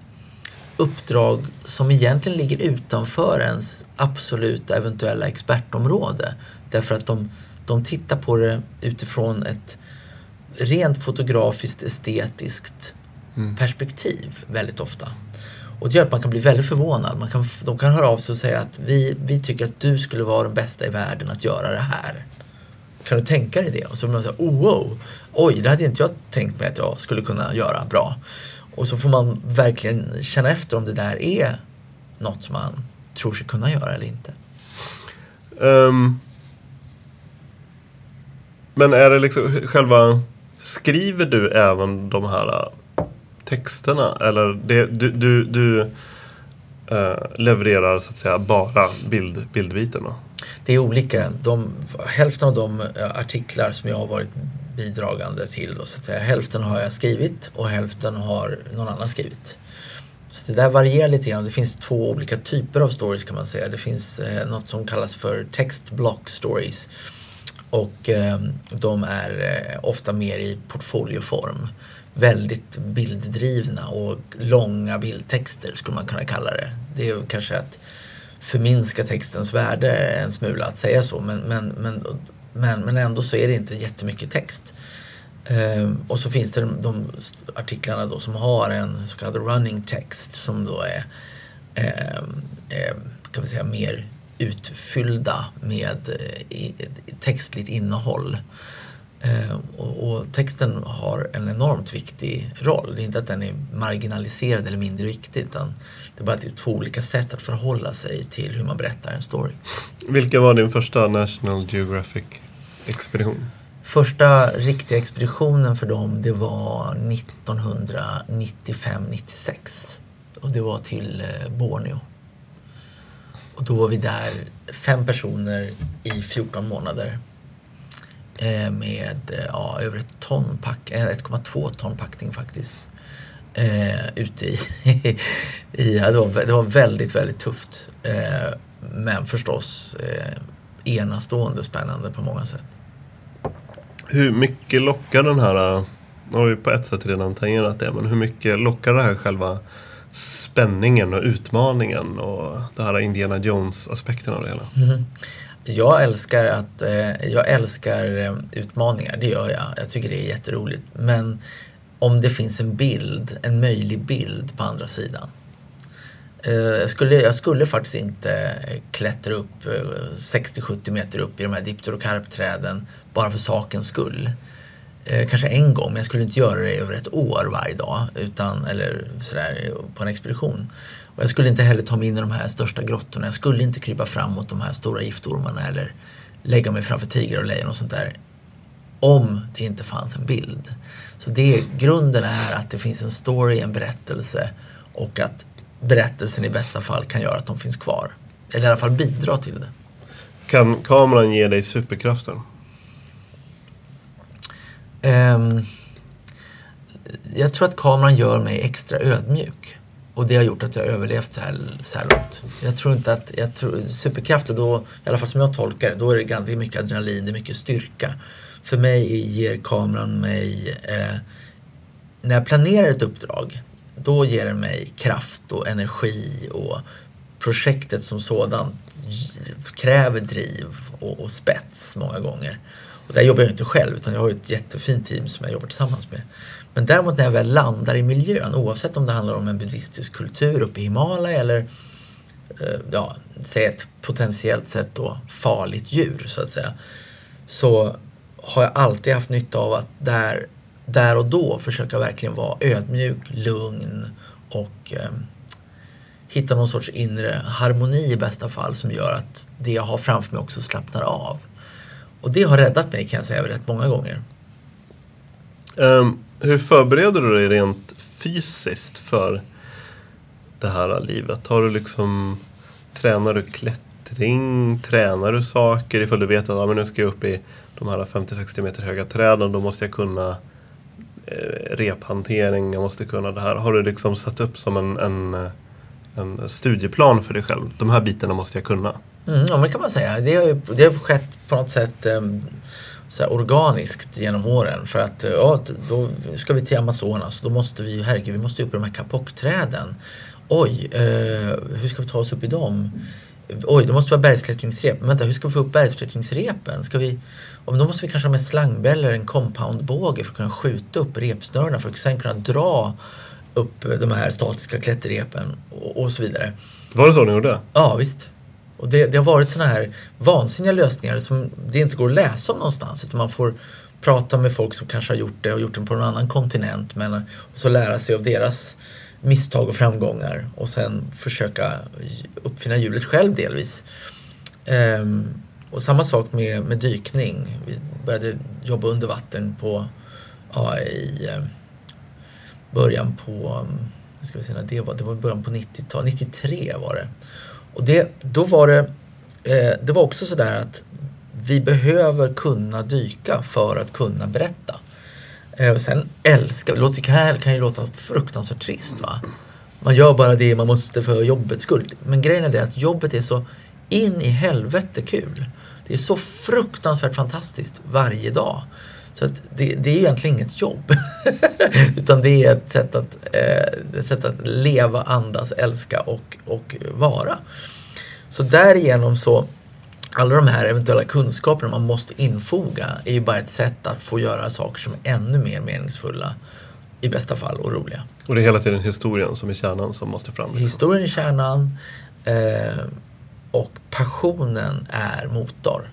uppdrag som egentligen ligger utanför ens absoluta eventuella expertområde. Därför att de, de tittar på det utifrån ett rent fotografiskt estetiskt mm. perspektiv väldigt ofta. Och det gör att man kan bli väldigt förvånad. Man kan, de kan höra av sig och säga att vi, vi tycker att du skulle vara den bästa i världen att göra det här. Kan du tänka dig det? Och så blir man säga, oh, wow, oj, det hade inte jag tänkt mig att jag skulle kunna göra bra. Och så får man verkligen känna efter om det där är något som man tror sig kunna göra eller inte. Um, men är det liksom själva, skriver du även de här texterna? Eller det, du, du, du uh, levererar så att säga bara bild, bildbiten? Det är olika. De, hälften av de eh, artiklar som jag har varit bidragande till då, så att säga. Hälften har jag skrivit och hälften har någon annan skrivit. Så det där varierar lite grann. Det finns två olika typer av stories kan man säga. Det finns eh, något som kallas för text block stories. Och eh, de är eh, ofta mer i portfolioform väldigt bilddrivna och långa bildtexter skulle man kunna kalla det. Det är kanske att förminska textens värde en smula att säga så men, men, men, men, men ändå så är det inte jättemycket text. Um, och så finns det de, de, artiklarna då som har en så kallad running text som då är eh, kan vi säga, mer utfyllda med eh, textligt innehåll. Eh, och, och, texten har en enormt viktig roll. Det är inte att den är marginaliserad eller mindre viktig utan det är bara att det är två olika sätt att förhålla sig till hur man berättar en story. Vilken var din första National Geographic? Expedition. Första riktiga expeditionen för dem det var 1995-96 och det var till eh, Borneo. Och då var vi där fem personer i 14 månader Eh, med eh, ja, över ett ton pack, eh, 1,2 ton packning faktiskt. Eh, ute i, i ja, det, var, det var väldigt, väldigt tufft. Eh, men förstås eh, enastående spännande på många sätt. Hur mycket lockar den här, nu har vi på ett sätt redan tangerat det, men hur mycket lockar det här själva spänningen och utmaningen och det här Indiana Jones-aspekten av det hela? Mm. Jag älskar, att, eh, jag älskar eh, utmaningar, det gör jag. Jag tycker det är jätteroligt. Men om det finns en bild, en möjlig bild på andra sidan. Eh, jag, skulle, jag skulle faktiskt inte eh, klättra upp eh, 60-70 meter upp i de här dipterokarpträden bara för sakens skull. Kanske en gång, men jag skulle inte göra det över ett år varje dag utan, eller sådär, på en expedition. Och jag skulle inte heller ta mig in i de här största grottorna. Jag skulle inte krypa fram mot de här stora giftormarna eller lägga mig framför tigrar och lejon och sånt där. Om det inte fanns en bild. Så det, grunden är att det finns en story, en berättelse och att berättelsen i bästa fall kan göra att de finns kvar. Eller i alla fall bidra till det. Kan kameran ge dig superkrafter? Um, jag tror att kameran gör mig extra ödmjuk. Och det har gjort att jag har överlevt så här, så här långt. Jag tror inte att, jag tror, superkrafter då, i alla fall som jag tolkar det, då är det, är mycket adrenalin, det är mycket styrka. För mig ger kameran mig, eh, när jag planerar ett uppdrag, då ger den mig kraft och energi och projektet som sådant kräver driv och, och spets många gånger. Och där jobbar jag inte själv utan jag har ett jättefint team som jag jobbar tillsammans med. Men däremot när jag väl landar i miljön, oavsett om det handlar om en buddhistisk kultur uppe i Himalaya eller eh, ja, säg ett potentiellt sett då farligt djur så att säga. Så har jag alltid haft nytta av att där, där och då försöka verkligen vara ödmjuk, lugn och eh, hitta någon sorts inre harmoni i bästa fall som gör att det jag har framför mig också slappnar av. Och det har räddat mig kan jag säga rätt många gånger. Um, hur förbereder du dig rent fysiskt för det här livet? Har du liksom, tränar du klättring? Tränar du saker ifall du vet att ah, men nu ska jag upp i de här 50-60 meter höga träden, då måste jag kunna Eh, rephantering, jag måste kunna det här. Har du liksom satt upp som en, en, en studieplan för dig själv? De här bitarna måste jag kunna. Mm, ja, men det kan man säga. Det har, ju, det har skett på något sätt um, så här, organiskt genom åren. För att eh, ja, då ska vi till Amazonas. Då måste vi, herregud, vi måste upp i de här kapockträden. Oj, eh, hur ska vi ta oss upp i dem? Oj, det måste vara bergsklättringsrep. Men vänta, hur ska vi få upp bergsklättringsrepen? Ska vi, om då måste vi kanske ha med slangbällor, en compoundbåge för att kunna skjuta upp repsnörena för att sen kunna dra upp de här statiska klätterrepen och, och så vidare. Var det så ni gjorde? Ja, visst. Och det, det har varit sådana här vansinniga lösningar som det inte går att läsa om någonstans utan man får prata med folk som kanske har gjort det och gjort det på någon annan kontinent men och så lära sig av deras misstag och framgångar och sen försöka uppfinna hjulet själv delvis. Um, och samma sak med, med dykning. Vi började jobba under vatten på, ja, i ehm, början på, ska vi se när det var, det var början på 90-talet, 93 var det. Och det, då var det, eh, det var också sådär att vi behöver kunna dyka för att kunna berätta. Eh, och sen älskar, låter, här kan ju låta fruktansvärt trist va. Man gör bara det man måste för jobbets skull. Men grejen är det att jobbet är så in i helvete kul. Det är så fruktansvärt fantastiskt varje dag. Så att det, det är egentligen inget jobb. Utan det är ett sätt att, eh, ett sätt att leva, andas, älska och, och vara. Så därigenom så alla de här eventuella kunskaperna man måste infoga är ju bara ett sätt att få göra saker som är ännu mer meningsfulla i bästa fall och roliga. Och det är hela tiden historien som är kärnan som måste fram? Liksom. Historien är kärnan eh, och passionen är motor.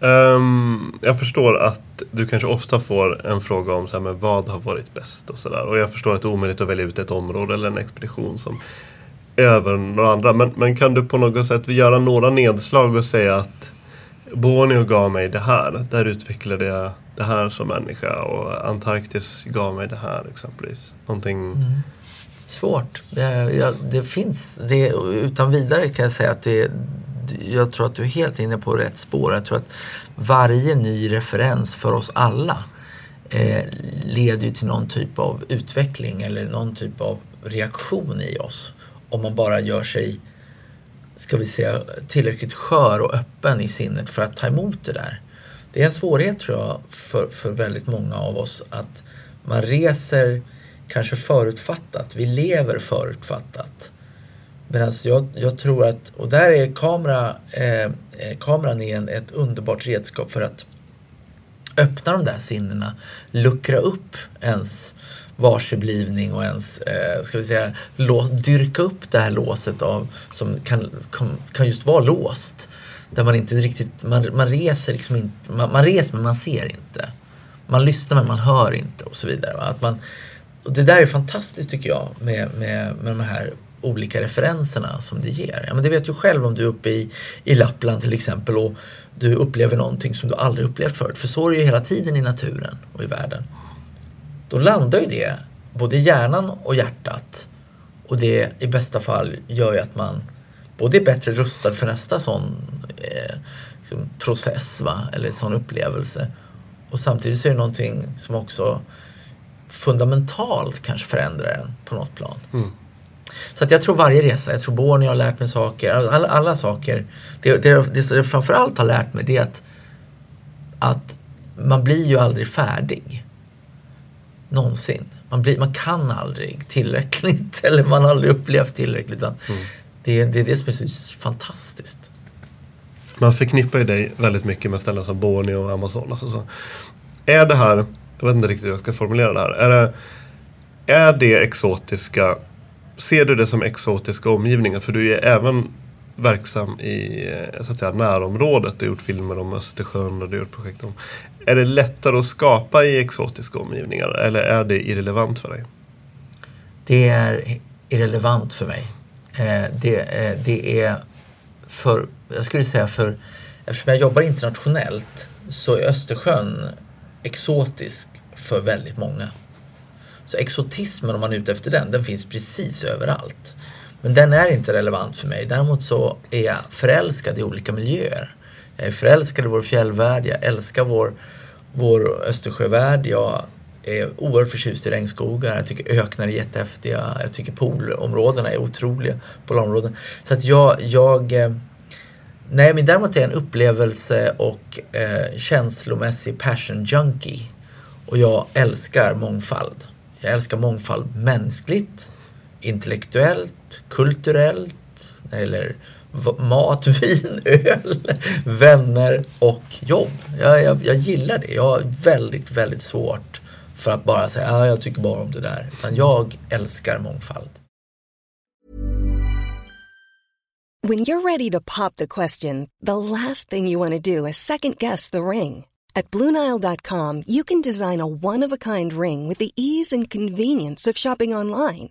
Um, jag förstår att du kanske ofta får en fråga om så här, men vad har varit bäst och sådär. Och jag förstår att det är omöjligt att välja ut ett område eller en expedition som över några andra. Men, men kan du på något sätt göra några nedslag och säga att Borneo gav mig det här. Där utvecklade jag det här som människa och Antarktis gav mig det här exempelvis. Någonting... Mm. Svårt. Det, ja, det finns. Det, utan vidare kan jag säga att det, jag tror att du är helt inne på rätt spår. Jag tror att varje ny referens för oss alla eh, leder till någon typ av utveckling eller någon typ av reaktion i oss om man bara gör sig ska vi säga, tillräckligt skör och öppen i sinnet för att ta emot det där. Det är en svårighet tror jag för, för väldigt många av oss att man reser kanske förutfattat. Vi lever förutfattat. Medan jag, jag tror att, och där är kamera, eh, eh kameran är en, ett underbart redskap för att öppna de där sinnena, luckra upp ens varseblivning och ens, eh, ska vi säga, lås, dyrka upp det här låset av, som kan, kan, kan just vara låst. Där man inte riktigt, man, man reser liksom inte, man, man reser men man ser inte. Man lyssnar men man hör inte och så vidare. Va? Att man, och det där är fantastiskt tycker jag med, med, med de här olika referenserna som det ger. Ja, men det vet du själv om du är uppe i, i Lappland till exempel och du upplever någonting som du aldrig upplevt förut. För så är det ju hela tiden i naturen och i världen då landar ju det både i hjärnan och hjärtat. Och det i bästa fall gör ju att man både är bättre rustad för nästa sån eh, liksom process va? eller sån upplevelse. Och samtidigt så är det någonting som också fundamentalt kanske förändrar en på något plan. Mm. Så att jag tror varje resa, jag tror Borneo har lärt mig saker, alla, alla saker. Det, det, det, det framförallt har lärt mig det är att, att man blir ju aldrig färdig. Någonsin. Man, blir, man kan aldrig tillräckligt eller man har aldrig upplevt tillräckligt. Mm. det, det är det som är så fantastiskt. Man förknippar ju dig väldigt mycket med ställen som Borneo och Amazonas och så. Är det här, jag vet inte riktigt hur jag ska formulera det här. Är det, är det exotiska, ser du det som exotiska omgivningar? För du är även verksam i eh, så att säga, närområdet. Du har gjort filmer om Östersjön och du har gjort projekt om är det lättare att skapa i exotiska omgivningar eller är det irrelevant för dig? Det är irrelevant för mig. Eh, det, eh, det är för, jag skulle säga för, eftersom jag jobbar internationellt så är Östersjön exotisk för väldigt många. Så exotismen om man är ute efter den, den finns precis överallt. Men den är inte relevant för mig. Däremot så är jag förälskad i olika miljöer. Jag är förälskad i vår fjällvärld, jag älskar vår vår Östersjövärld. Jag är oerhört förtjust i regnskogar. Jag tycker öknar är jättehäftiga. Jag tycker poolområdena är otroliga. Polarområden. Så att jag, jag eh, Nej, men däremot är jag en upplevelse och eh, känslomässig passion junkie. Och jag älskar mångfald. Jag älskar mångfald mänskligt, intellektuellt, kulturellt, när det gäller mat, vin, öl, vänner och jobb. Jag, jag, jag gillar det. Jag har väldigt, väldigt svårt för att bara säga att ah, jag tycker bara om det där. Utan jag älskar mångfald. When you're ready to pop the question, the last thing you want to do is second guess the ring. At BlueNile.com you can design a one-of-a-kind ring with the ease and convenience of shopping online.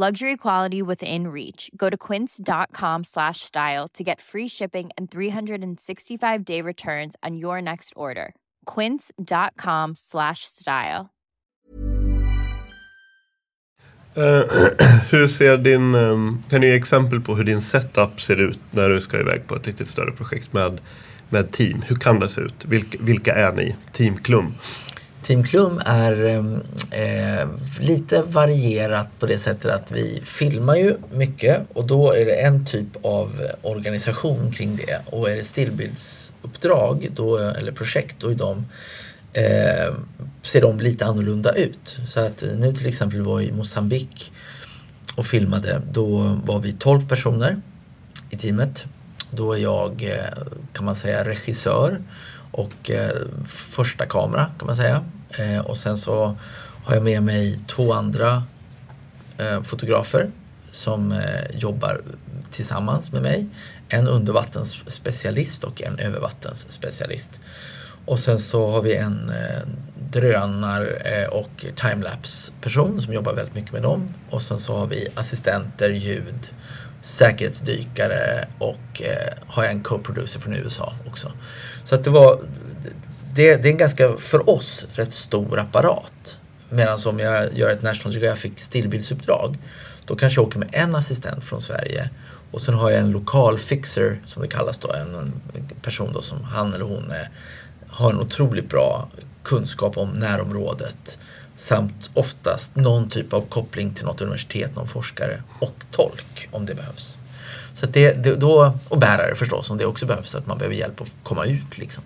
Luxury quality within reach. Go to quince.com slash style to get free shipping and 365 day returns on your next order. Quince.com slash style. Uh, hur ser din, um, kan du ge exempel på hur din setup ser ut när du ska iväg på ett riktigt större projekt med, med team? Hur kan det se ut? Vilka, vilka är ni? Team Klum? Team Klum är ehm, eh, lite varierat på det sättet att vi filmar ju mycket och då är det en typ av organisation kring det. Och är det stillbildsuppdrag då, eller projekt då är de, eh, ser de lite annorlunda ut. Så att nu till exempel var i Mosambik och filmade. Då var vi 12 personer i teamet. Då är jag, eh, kan man säga, regissör och eh, första kamera kan man säga. Eh, och sen så har jag med mig två andra eh, fotografer som eh, jobbar tillsammans med mig. En undervattensspecialist och en övervattensspecialist. Och sen så har vi en eh, drönar eh, och timelapse person som jobbar väldigt mycket med dem. Och sen så har vi assistenter, ljud, säkerhetsdykare och eh, har jag en co-producer från USA också. Så att det var det, det är en ganska, för oss, rätt stor apparat. Medan om jag gör ett National Geographic stillbildsuppdrag då kanske jag åker med en assistent från Sverige och sen har jag en lokal fixer som det kallas då, en, en person då som han eller hon är, har en otroligt bra kunskap om närområdet samt oftast någon typ av koppling till något universitet, någon forskare och tolk om det behövs. Så det, det, då, och bärare förstås om det också behövs, att man behöver hjälp att komma ut. Liksom.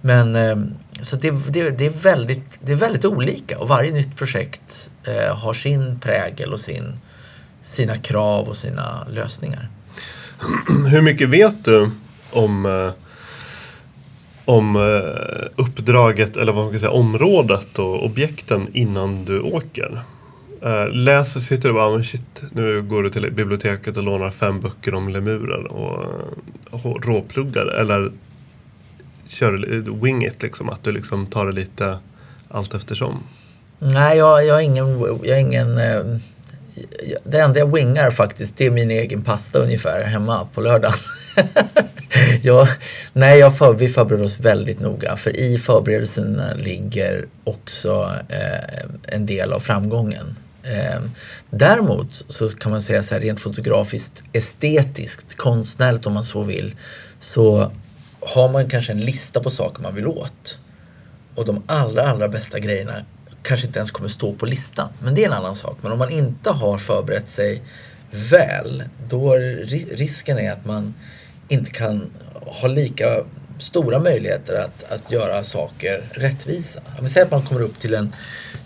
Men eh, så det, det, det, är väldigt, det är väldigt olika och varje nytt projekt eh, har sin prägel och sin, sina krav och sina lösningar. Hur mycket vet du om, eh, om uppdraget eller vad man kan säga, området och objekten innan du åker? Läser, sitter du bara, ah, men shit, nu går du till biblioteket och lånar fem böcker om lemurer och, och råpluggar. Eller kör wing it liksom? Att du liksom tar det lite allt eftersom? Nej, jag, jag har ingen... Jag har ingen eh, det enda jag wingar faktiskt det är min egen pasta ungefär hemma på lördagen. jag, nej, jag för, vi förbereder oss väldigt noga för i förberedelserna ligger också eh, en del av framgången. Eh, däremot så kan man säga så här rent fotografiskt estetiskt, konstnärligt om man så vill, så har man kanske en lista på saker man vill åt. och de allra, allra bästa grejerna kanske inte ens kommer stå på listan. Men det är en annan sak. Men om man inte har förberett sig väl, då är risken är att man inte kan ha lika stora möjligheter att, att göra saker rättvisa. Säg att man kommer upp till en,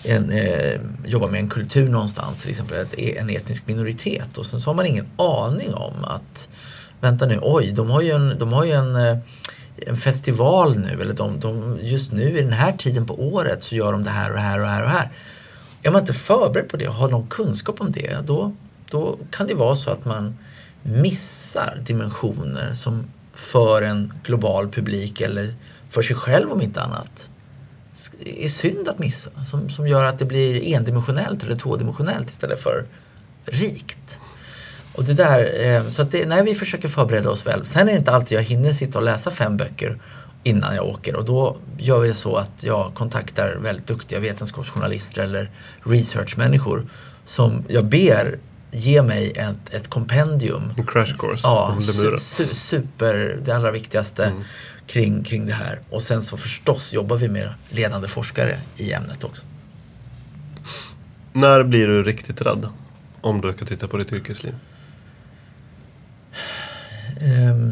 en eh, jobbar med en kultur någonstans, till exempel e-, en etnisk minoritet och sen så har man ingen aning om att vänta nu, oj, de har ju en, de har ju en, eh, en festival nu eller de, de, just nu i den här tiden på året så gör de det här och det här och det här och här. Är man inte förberedd på det och har någon kunskap om det då, då kan det vara så att man missar dimensioner som för en global publik eller för sig själv om inte annat är synd att missa. Som, som gör att det blir endimensionellt eller tvådimensionellt istället för rikt. Och det där, eh, så att det, nej, vi försöker förbereda oss väl. Sen är det inte alltid jag hinner sitta och läsa fem böcker innan jag åker och då gör vi så att jag kontaktar väldigt duktiga vetenskapsjournalister eller researchmänniskor som jag ber ge mig ett, ett kompendium. En crash course. Ja, su, su, super, det allra viktigaste mm. kring, kring det här. Och sen så förstås jobbar vi med ledande forskare i ämnet också. När blir du riktigt rädd? Om du ska titta på ditt yrkesliv? Eh,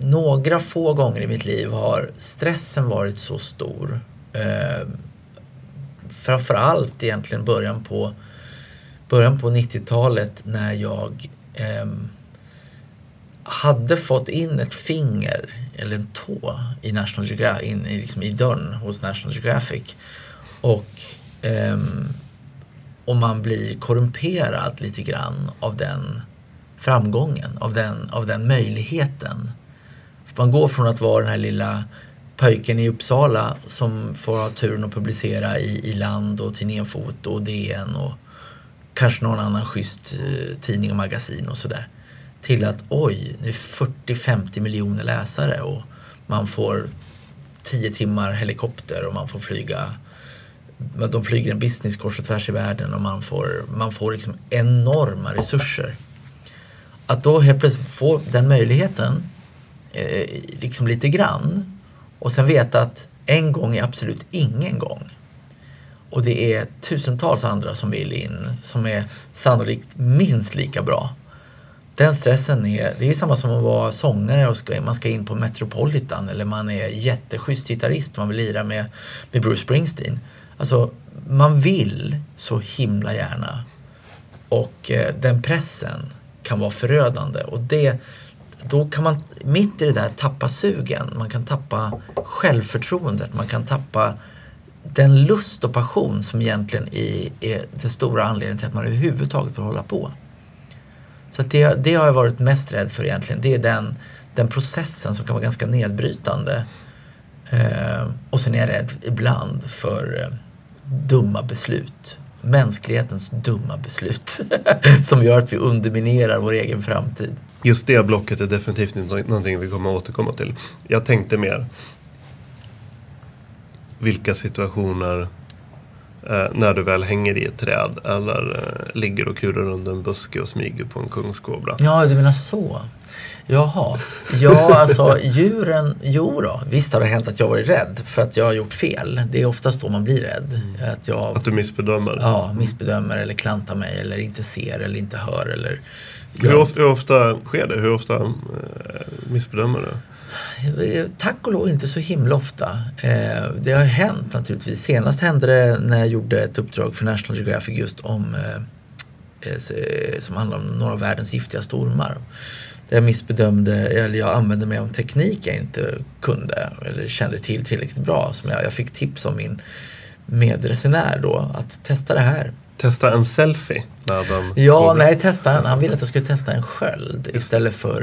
några få gånger i mitt liv har stressen varit så stor. Eh, framförallt egentligen början på början på 90-talet när jag eh, hade fått in ett finger eller en tå i, National Geographic, in, liksom i dörren hos National Geographic. Och, eh, och man blir korrumperad lite grann av den framgången, av den, av den möjligheten. Man går från att vara den här lilla pöjken i Uppsala som får ha turen att publicera i, i Land och Tidningen Foto och DN och kanske någon annan schysst eh, tidning och magasin och sådär. Till att oj, det är 40-50 miljoner läsare och man får 10 timmar helikopter och man får flyga de flyger en business kors och tvärs i världen och man får, man får liksom enorma resurser. Att då helt plötsligt få den möjligheten, eh, liksom lite grann, och sen veta att en gång är absolut ingen gång. Och det är tusentals andra som vill in som är sannolikt minst lika bra. Den stressen är, det är samma som att vara sångare och ska, man ska in på Metropolitan eller man är jätteschysst gitarrist och man vill lira med, med Bruce Springsteen. Alltså, man vill så himla gärna. Och eh, den pressen kan vara förödande. Och det, då kan man mitt i det där tappa sugen. Man kan tappa självförtroendet. Man kan tappa den lust och passion som egentligen är, är den stora anledningen till att man överhuvudtaget får hålla på. Så det, det har jag varit mest rädd för egentligen. Det är den, den processen som kan vara ganska nedbrytande. Eh, och sen är jag rädd ibland för eh, dumma beslut. Mänsklighetens dumma beslut. som gör att vi underminerar vår egen framtid. Just det blocket är definitivt någonting vi kommer att återkomma till. Jag tänkte mer vilka situationer eh, när du väl hänger i ett träd eller eh, ligger och kurar under en buske och smyger på en kungskobra. Ja, du menar så. Jaha. Ja, alltså djuren, jo då. Visst har det hänt att jag varit rädd för att jag har gjort fel. Det är oftast då man blir rädd. Mm. Att, jag, att du missbedömer? Ja, missbedömer eller klantar mig eller inte ser eller inte hör. Eller, hur, ofta, hur ofta sker det? Hur ofta eh, missbedömer du? Tack och lov inte så himla ofta. Eh, det har hänt naturligtvis. Senast hände det när jag gjorde ett uppdrag för National Geographic just om eh, eh, som handlar om några av världens giftigaste ormar. Där jag missbedömde, eller jag använde mig av teknik jag inte kunde eller kände till tillräckligt bra. Som jag, jag fick tips om min medresenär då att testa det här. Testa en selfie? Med en ja, nej, testa en, han ville att jag skulle testa en sköld istället för,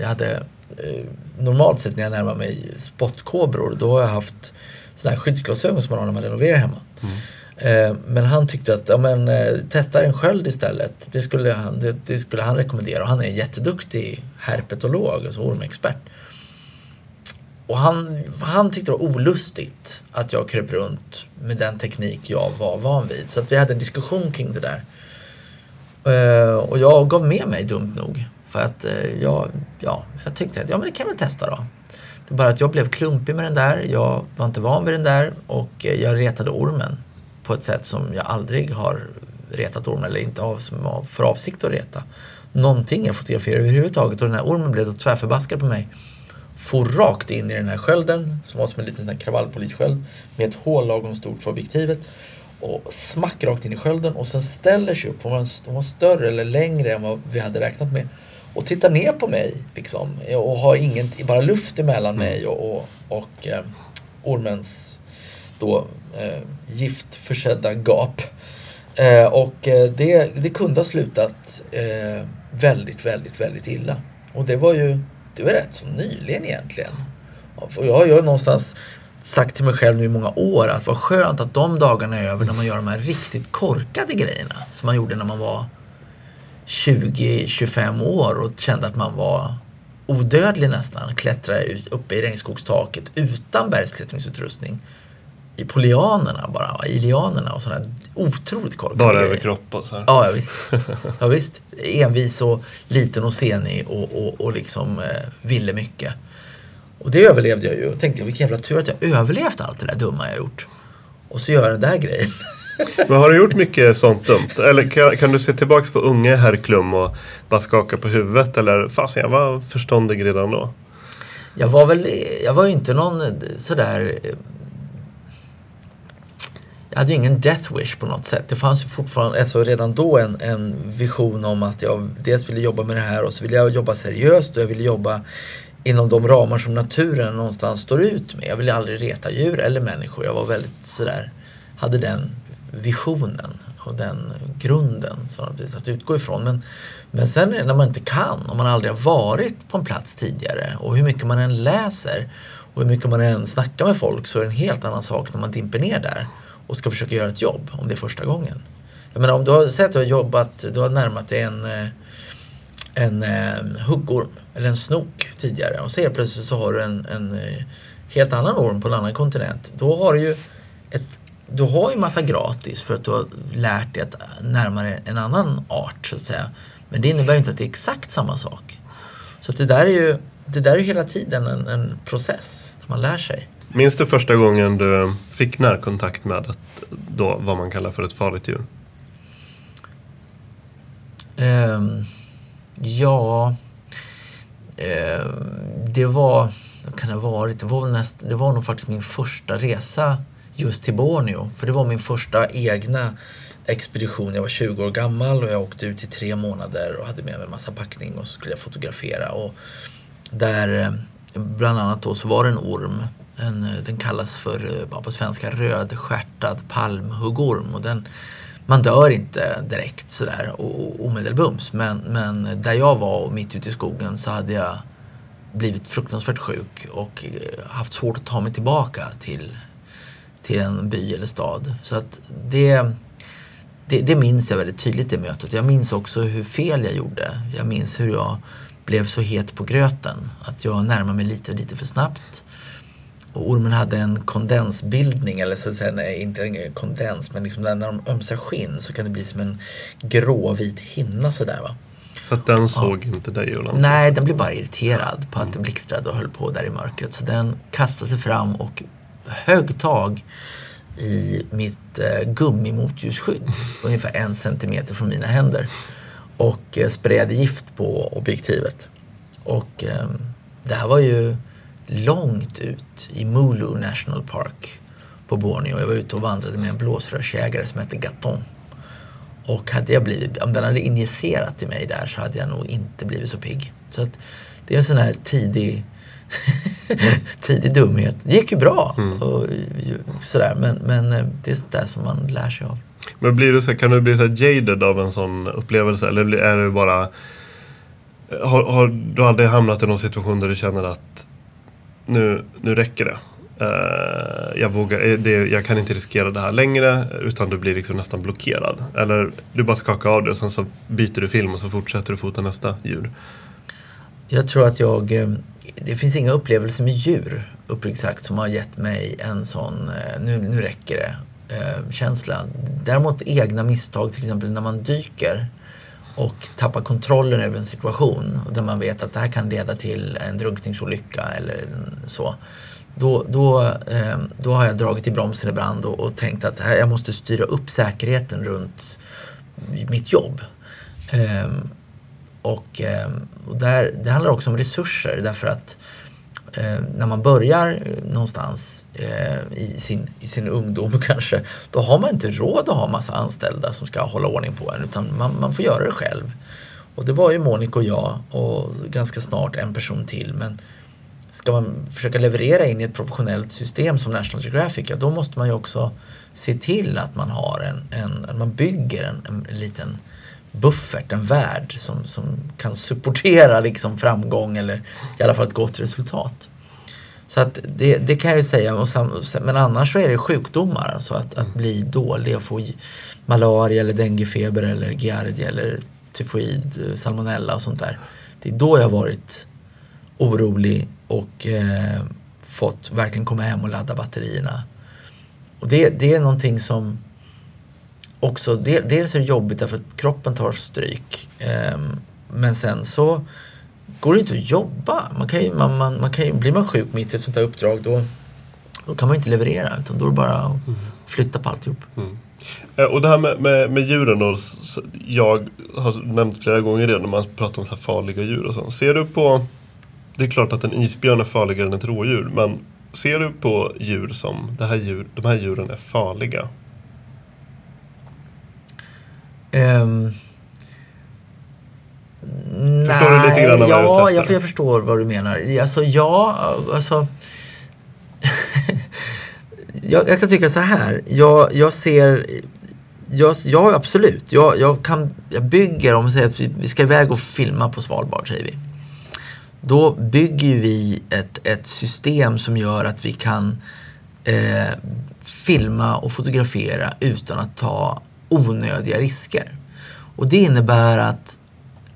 jag hade Eh, normalt sett när jag närmar mig spottkobror då har jag haft sådana här skyddsglasögon som man har när man renoverar hemma. Mm. Eh, men han tyckte att, ja men eh, testa en sköld istället. Det skulle, han, det, det, skulle han rekommendera. Och han är en jätteduktig herpetolog, alltså ormexpert. Och han, han tyckte det var olustigt att jag kröp runt med den teknik jag var van vid. Så att vi hade en diskussion kring det där. Eh, och jag gav med mig dumt nog. För att jag, ja, jag tyckte att ja, men det kan vi testa då. Det är bara att jag blev klumpig med den där. Jag var inte van vid den där och jag retade ormen på ett sätt som jag aldrig har retat ormen eller inte har för avsikt att reta. Någonting jag fotograferar överhuvudtaget och den här ormen blev då tvärförbaskad på mig. For rakt in i den här skölden som var som en liten kravallpolissköld med ett hål lagom stort för objektivet och smack rakt in i skölden och sen ställer sig upp, för hon var, var större eller längre än vad vi hade räknat med och tittar ner på mig liksom, och har ingen, bara luft emellan mm. mig och, och, och eh, ormens då eh, giftförsedda gap. Eh, och eh, det, det kunde ha slutat eh, väldigt, väldigt, väldigt illa. Och det var ju det var rätt så nyligen egentligen. Och jag har ju någonstans sagt till mig själv nu i många år att vad skönt att de dagarna är över när man gör de här riktigt korkade grejerna som man gjorde när man var 20-25 år och kände att man var odödlig nästan. Klättra ut uppe i regnskogstaket utan bergsklättringsutrustning. I polianerna bara, i lianerna och sådana otroligt korkade Bara över kropp och så här. Ja, ja, visst. ja, visst. Envis och liten och senig och, och, och liksom eh, ville mycket. Och det överlevde jag ju. Och tänkte vilken jävla tur att jag överlevt allt det där dumma jag gjort. Och så gör jag den där grejen. Men har du gjort mycket sånt dumt? Eller kan, kan du se tillbaks på unge herr Klum och bara skaka på huvudet? Eller fasen jag var förståndig redan då. Jag var väl, jag var ju inte någon sådär jag hade ju ingen death wish på något sätt. Det fanns ju fortfarande, alltså redan då en, en vision om att jag dels ville jobba med det här och så ville jag jobba seriöst och jag ville jobba inom de ramar som naturen någonstans står ut med. Jag ville aldrig reta djur eller människor. Jag var väldigt sådär, hade den visionen och den grunden så att utgå ifrån. Men, men sen när man inte kan, om man aldrig har varit på en plats tidigare och hur mycket man än läser och hur mycket man än snackar med folk så är det en helt annan sak när man dimper ner där och ska försöka göra ett jobb om det är första gången. Jag menar om du har sett att du har jobbat, du har närmat dig en, eh, en, en huggorm eller en snok tidigare och så helt plötsligt så har du en, en eh, helt annan orm på en annan kontinent. Då har du ju ett du har ju massa gratis för att du har lärt dig att närma dig en annan art så att säga. Men det innebär ju inte att det är exakt samma sak. Så det där är ju det där är hela tiden en, en process när man lär sig. Minns du första gången du fick närkontakt med ett, då, vad man kallar för ett farligt djur? Um, ja, um, det var, vad kan det ha varit? Det var, näst, det var nog faktiskt min första resa just till Borneo. För det var min första egna expedition. Jag var 20 år gammal och jag åkte ut i tre månader och hade med mig en massa packning och så skulle jag fotografera. Och där ehm, bland annat då så var det en orm. En, eh, den kallas för eh, på svenska rödstjärtad palmhuggorm. Och den, man dör inte direkt sådär omedelbums. Men, men där jag var mitt ute i skogen så hade jag blivit fruktansvärt sjuk och eh, haft svårt att ta mig tillbaka till till en by eller stad. Så att det, det, det minns jag väldigt tydligt det mötet. Jag minns också hur fel jag gjorde. Jag minns hur jag blev så het på gröten att jag närmade mig lite lite för snabbt. Och ormen hade en kondensbildning, eller så att säga, nej, inte en kondens, men liksom när de ömsar skinn så kan det bli som en gråvit hinna sådär va. Så att den såg ja. inte dig Nej, den blev bara irriterad på att det blixtrade och höll på där i mörkret. Så den kastade sig fram och hög tag i mitt eh, gummimotljusskydd. Ungefär en centimeter från mina händer. Och eh, sprayade gift på objektivet. Och eh, det här var ju långt ut i Mulu National Park på Borneo. Jag var ute och vandrade med en blåsrörsjägare som hette Gaton. Och hade jag blivit, om den hade injicerat i mig där så hade jag nog inte blivit så pigg. Så att det är en sån här tidig tidig dumhet. Det gick ju bra. Mm. Och, sådär. Men, men eh, det är sånt där som man lär sig av. Men blir du så, kan du bli så jaded av en sån upplevelse? Eller är det bara... Har, har du aldrig hamnat i någon situation där du känner att nu, nu räcker det? Uh, jag, vågar, eh, det, jag kan inte riskera det här längre utan du blir liksom nästan blockerad. Eller du bara skakar av det och sen så byter du film och så fortsätter du fota nästa djur. Jag tror att jag eh, det finns inga upplevelser med djur uppriktigt sagt som har gett mig en sån nu, nu räcker det-känsla. Däremot egna misstag till exempel när man dyker och tappar kontrollen över en situation där man vet att det här kan leda till en drunkningsolycka eller så. Då, då, eh, då har jag dragit i bromsen ibland och, och tänkt att här, jag måste styra upp säkerheten runt mitt jobb. Ehm, och, ehm, och där, det handlar också om resurser därför att eh, när man börjar eh, någonstans Eh, i, sin, i sin ungdom kanske, då har man inte råd att ha massa anställda som ska hålla ordning på en utan man, man får göra det själv. Och det var ju Monica och jag och ganska snart en person till. Men ska man försöka leverera in i ett professionellt system som National Geographic, ja, då måste man ju också se till att man har en, en man bygger en, en liten buffert, en värld som, som kan supportera liksom framgång eller i alla fall ett gott resultat. Så att det, det kan jag ju säga. men annars så är det sjukdomar. Alltså att, att bli dålig och få malaria eller denguefeber eller giardia eller tyfoid, salmonella och sånt där. Det är då jag varit orolig och eh, fått verkligen komma hem och ladda batterierna. Och det, det är någonting som också, dels är det jobbigt därför att kroppen tar stryk. Eh, men sen så går det inte att jobba. Man kan ju, man, man, man kan ju, blir man sjuk mitt i ett sånt här uppdrag då, då kan man inte leverera utan då är det bara att flytta på alltihop. Mm. Eh, och det här med, med, med djuren då, jag har nämnt flera gånger det när man pratar om så farliga djur och sånt. Ser du på, det är klart att en isbjörn är farligare än ett rådjur, men ser du på djur som, det här djur, de här djuren är farliga? Um, förstår du lite grann vad ja, jag, jag förstår vad du menar. Alltså ja, alltså jag, jag, kan tycka så här. Jag, jag ser jag, ja, absolut. Jag, jag, kan, jag bygger, om vi säger att vi, vi ska iväg och filma på Svalbard, säger vi. Då bygger vi ett, ett system som gör att vi kan eh, filma och fotografera utan att ta onödiga risker. Och det innebär att,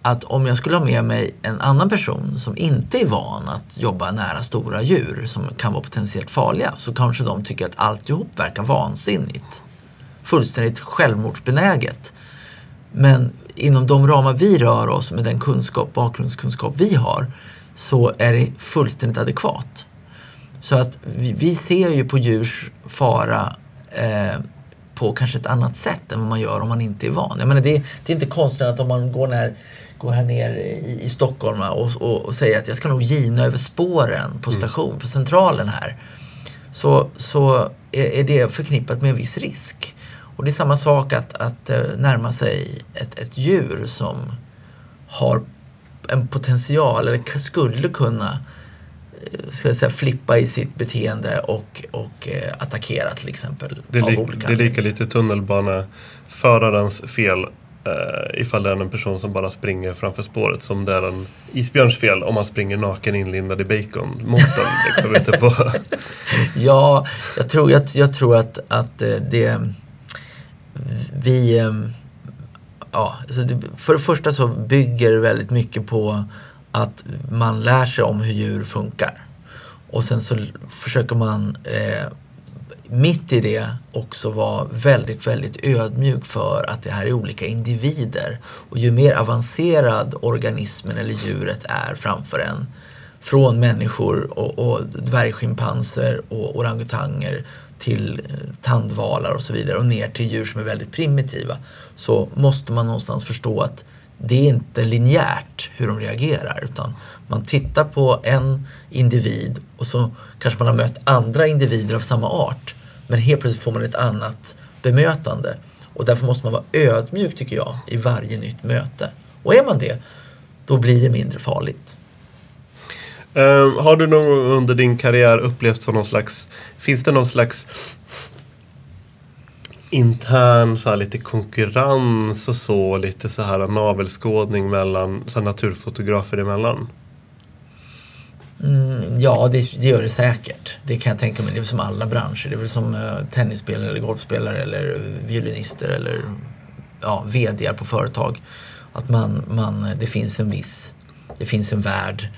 att om jag skulle ha med mig en annan person som inte är van att jobba nära stora djur som kan vara potentiellt farliga så kanske de tycker att alltihop verkar vansinnigt fullständigt självmordsbenäget. Men inom de ramar vi rör oss med den kunskap, bakgrundskunskap vi har så är det fullständigt adekvat. Så att vi, vi ser ju på djurs fara eh, på kanske ett annat sätt än vad man gör om man inte är van. Jag menar, det, det är inte konstigt att om man går, när, går här ner i, i Stockholm och, och, och, säger att jag ska nog gina över spåren på mm. station, mm. på centralen här. Så, så är, är det förknippat med en viss risk. Och det är samma sak att, att eh, närma sig ett, ett djur som har en potential eller skulle kunna eh, ska jag säga, flippa i sitt beteende och, och eh, attackera till exempel. Det är, li det är lika lite tunnelbaneförarens fel Uh, ifall det är en person som bara springer framför spåret som det är en isbjörns fel om man springer naken inlindad i bacon mot den. Liksom, på. ja, jag tror, jag, jag tror att, att eh, det vi... Ehm, ja, alltså det, för det första så bygger det väldigt mycket på att man lär sig om hur djur funkar. Och sen så försöker man eh, mitt i det också vara väldigt, väldigt ödmjuk för att det här är olika individer. Och ju mer avancerad organismen eller djuret är framför en, från människor och, och dvärgschimpanser och orangutanger till eh, tandvalar och så vidare och ner till djur som är väldigt primitiva så måste man någonstans förstå att det är inte linjärt hur de reagerar utan man tittar på en individ och så kanske man har mött andra individer av samma art men helt plötsligt får man ett annat bemötande och därför måste man vara ödmjuk tycker jag i varje nytt möte. Och är man det, då blir det mindre farligt. Uh, har du någon gång under din karriär upplevt som någon slags Finns det någon slags intern så här, lite konkurrens och så, lite så här navelskådning mellan så här, naturfotografer emellan? Mm, ja, det, det, gör det säkert. Det kan jag tänka mig. Det är väl som alla branscher. Det är väl som uh, tennisspelare, eller golfspelare eller eh, violinister eller ja, VD på företag. Att man, man, eh, det finns en viss, det finns en värld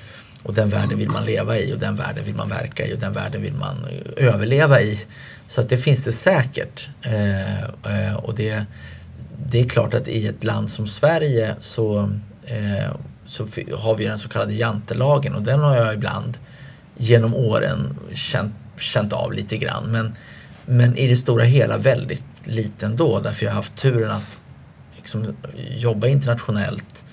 och den världen vill man leva i och den världen vill man verka i och den världen vill man överleva i. Så att det finns det säkert. Eh, eh, och det, det är klart att i ett land som Sverige så, eh, så har vi den så kallade jantelagen och den har jag ibland genom åren känt, känt av lite grann. Men, men i det stora hela väldigt liten då därför jag har haft turen att liksom, jobba internationellt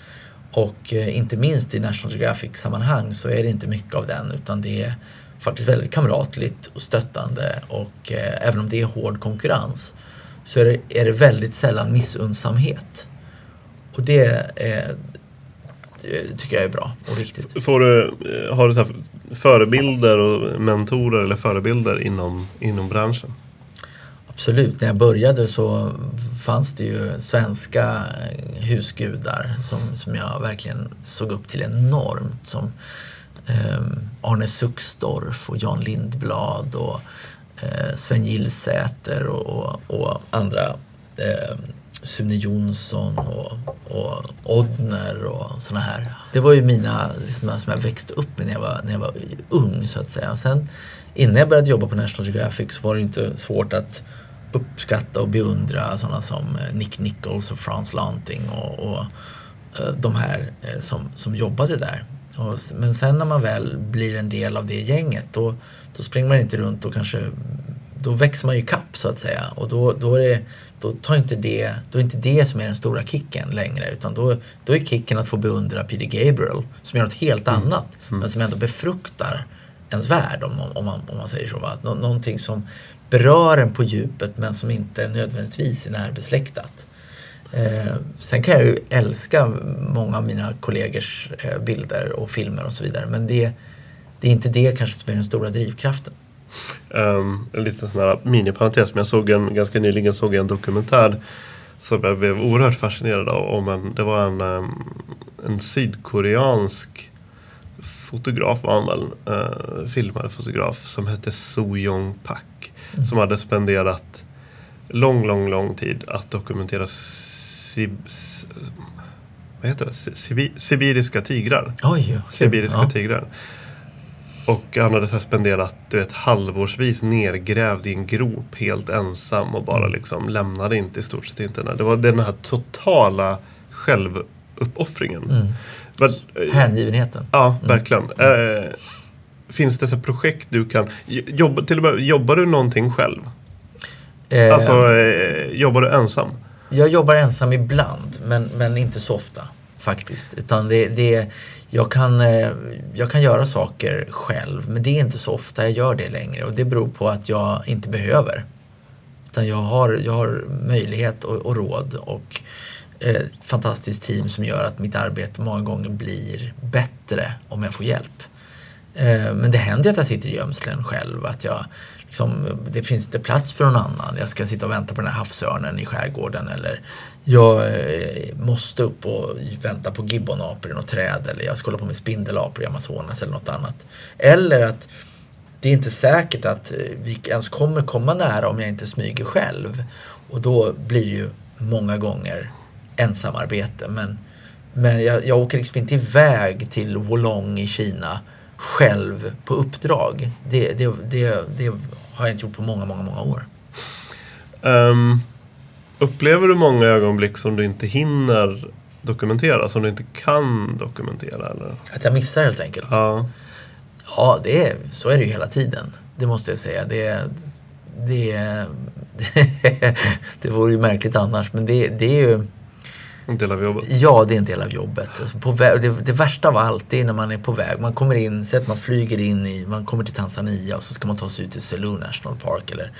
och eh, inte minst i National Geographic-sammanhang så är det inte mycket av den utan det är faktiskt väldigt kamratligt och stöttande och eh, även om det är hård konkurrens så är det, är det väldigt sällan missunnsamhet. Och det är, tycker jag är bra och viktigt. Får du, eh, har du så förebilder och mentorer eller förebilder inom, inom branschen? Absolut, när jag började så fanns det ju svenska husgudar som, som jag verkligen såg upp till enormt. Som eh, Arne Suxdorf och Jan Lindblad och eh, Sven Gillsäter och, och, och andra. Eh, Sune Jonsson och, och Odner och såna här. Det var ju mina liksom, som jag växte upp med när jag var, när jag var ung så att säga. Och sen innan jag började jobba på National Geographic så var det inte svårt att uppskatta och beundra sådana som eh, Nick Nichols och Frans Lanting och, och eh, de här eh, som, som jobbade där. Och, men sen när man väl blir en del av det gänget då, då springer man inte runt och kanske då växer man ju kapp så att säga och då, då, är det, då, tar inte det, då är inte det som är den stora kicken längre utan då, då är kicken att få beundra Peter Gabriel som gör något helt mm. annat mm. men som ändå befruktar ens värld om, om, man, om man säger så. Va? Nå, någonting som berör en på djupet men som inte nödvändigtvis är närbesläktat. Eh, sen kan jag ju älska många av mina kollegors eh, bilder och filmer och så vidare men det, det är inte det kanske som är den stora drivkraften. Um, en liten sån här miniparentes men jag såg en, ganska nyligen såg en dokumentär som jag blev oerhört fascinerad av. Om en, det var en, um, en sydkoreansk fotograf var han väl, uh, filmare fotograf som hette So Young Pak. Mm. Som hade spenderat lång, lång, lång tid att dokumentera sib, vad heter det? Sibi, sibiriska tigrar. Oj, sibiriska ja. tigrar. Och han hade så spenderat du vet, halvårsvis nergrävd i en grop helt ensam och bara mm. liksom lämnade inte i stort sett inte. Det var den här totala självuppoffringen. Mm. Men, Hängivenheten. Ja, mm. verkligen. Mm. Eh, finns det så projekt du kan... Jobba, till och med, jobbar du någonting själv? Eh, alltså, eh, jobbar du ensam? Jag jobbar ensam ibland, men, men inte så ofta faktiskt. Utan det, det, jag, kan, eh, jag kan göra saker själv, men det är inte så ofta jag gör det längre. Och det beror på att jag inte behöver. Utan jag har, jag har möjlighet och, och råd och eh, ett fantastiskt team som gör att mitt arbete många gånger blir bättre om jag får hjälp. Eh, men det händer att jag sitter i gömslen själv. Att jag, liksom, det finns inte plats för någon annan. Jag ska sitta och vänta på den här havsörnen i skärgården. Eller jag eh, måste upp och vänta på gibbonapor i något träd. Eller jag ska hålla på med spindelapor i Amazonas eller något annat. Eller att det är inte säkert att eh, vi ens kommer komma nära om jag inte smyger själv. Och då blir det ju många gånger ensamarbete. Men, men jag, jag åker liksom inte iväg till Wolong i Kina själv på uppdrag. Det, det, det, det har jag inte gjort på många, många, många år. Um, upplever du många ögonblick som du inte hinner dokumentera, som du inte kan dokumentera? Eller? Att jag missar helt enkelt? Ja. Ja, det är, så är det ju hela tiden. Det måste jag säga. Det, det, det, det vore ju märkligt annars, men det, det är ju en del av jobbet? Ja, det är en del av jobbet. Alltså på väg, det, det, värsta av allt är när man är på väg. Man kommer in, säg att man flyger in i, man kommer till Tanzania och så ska man ta sig ut till Selous National Park. Eller,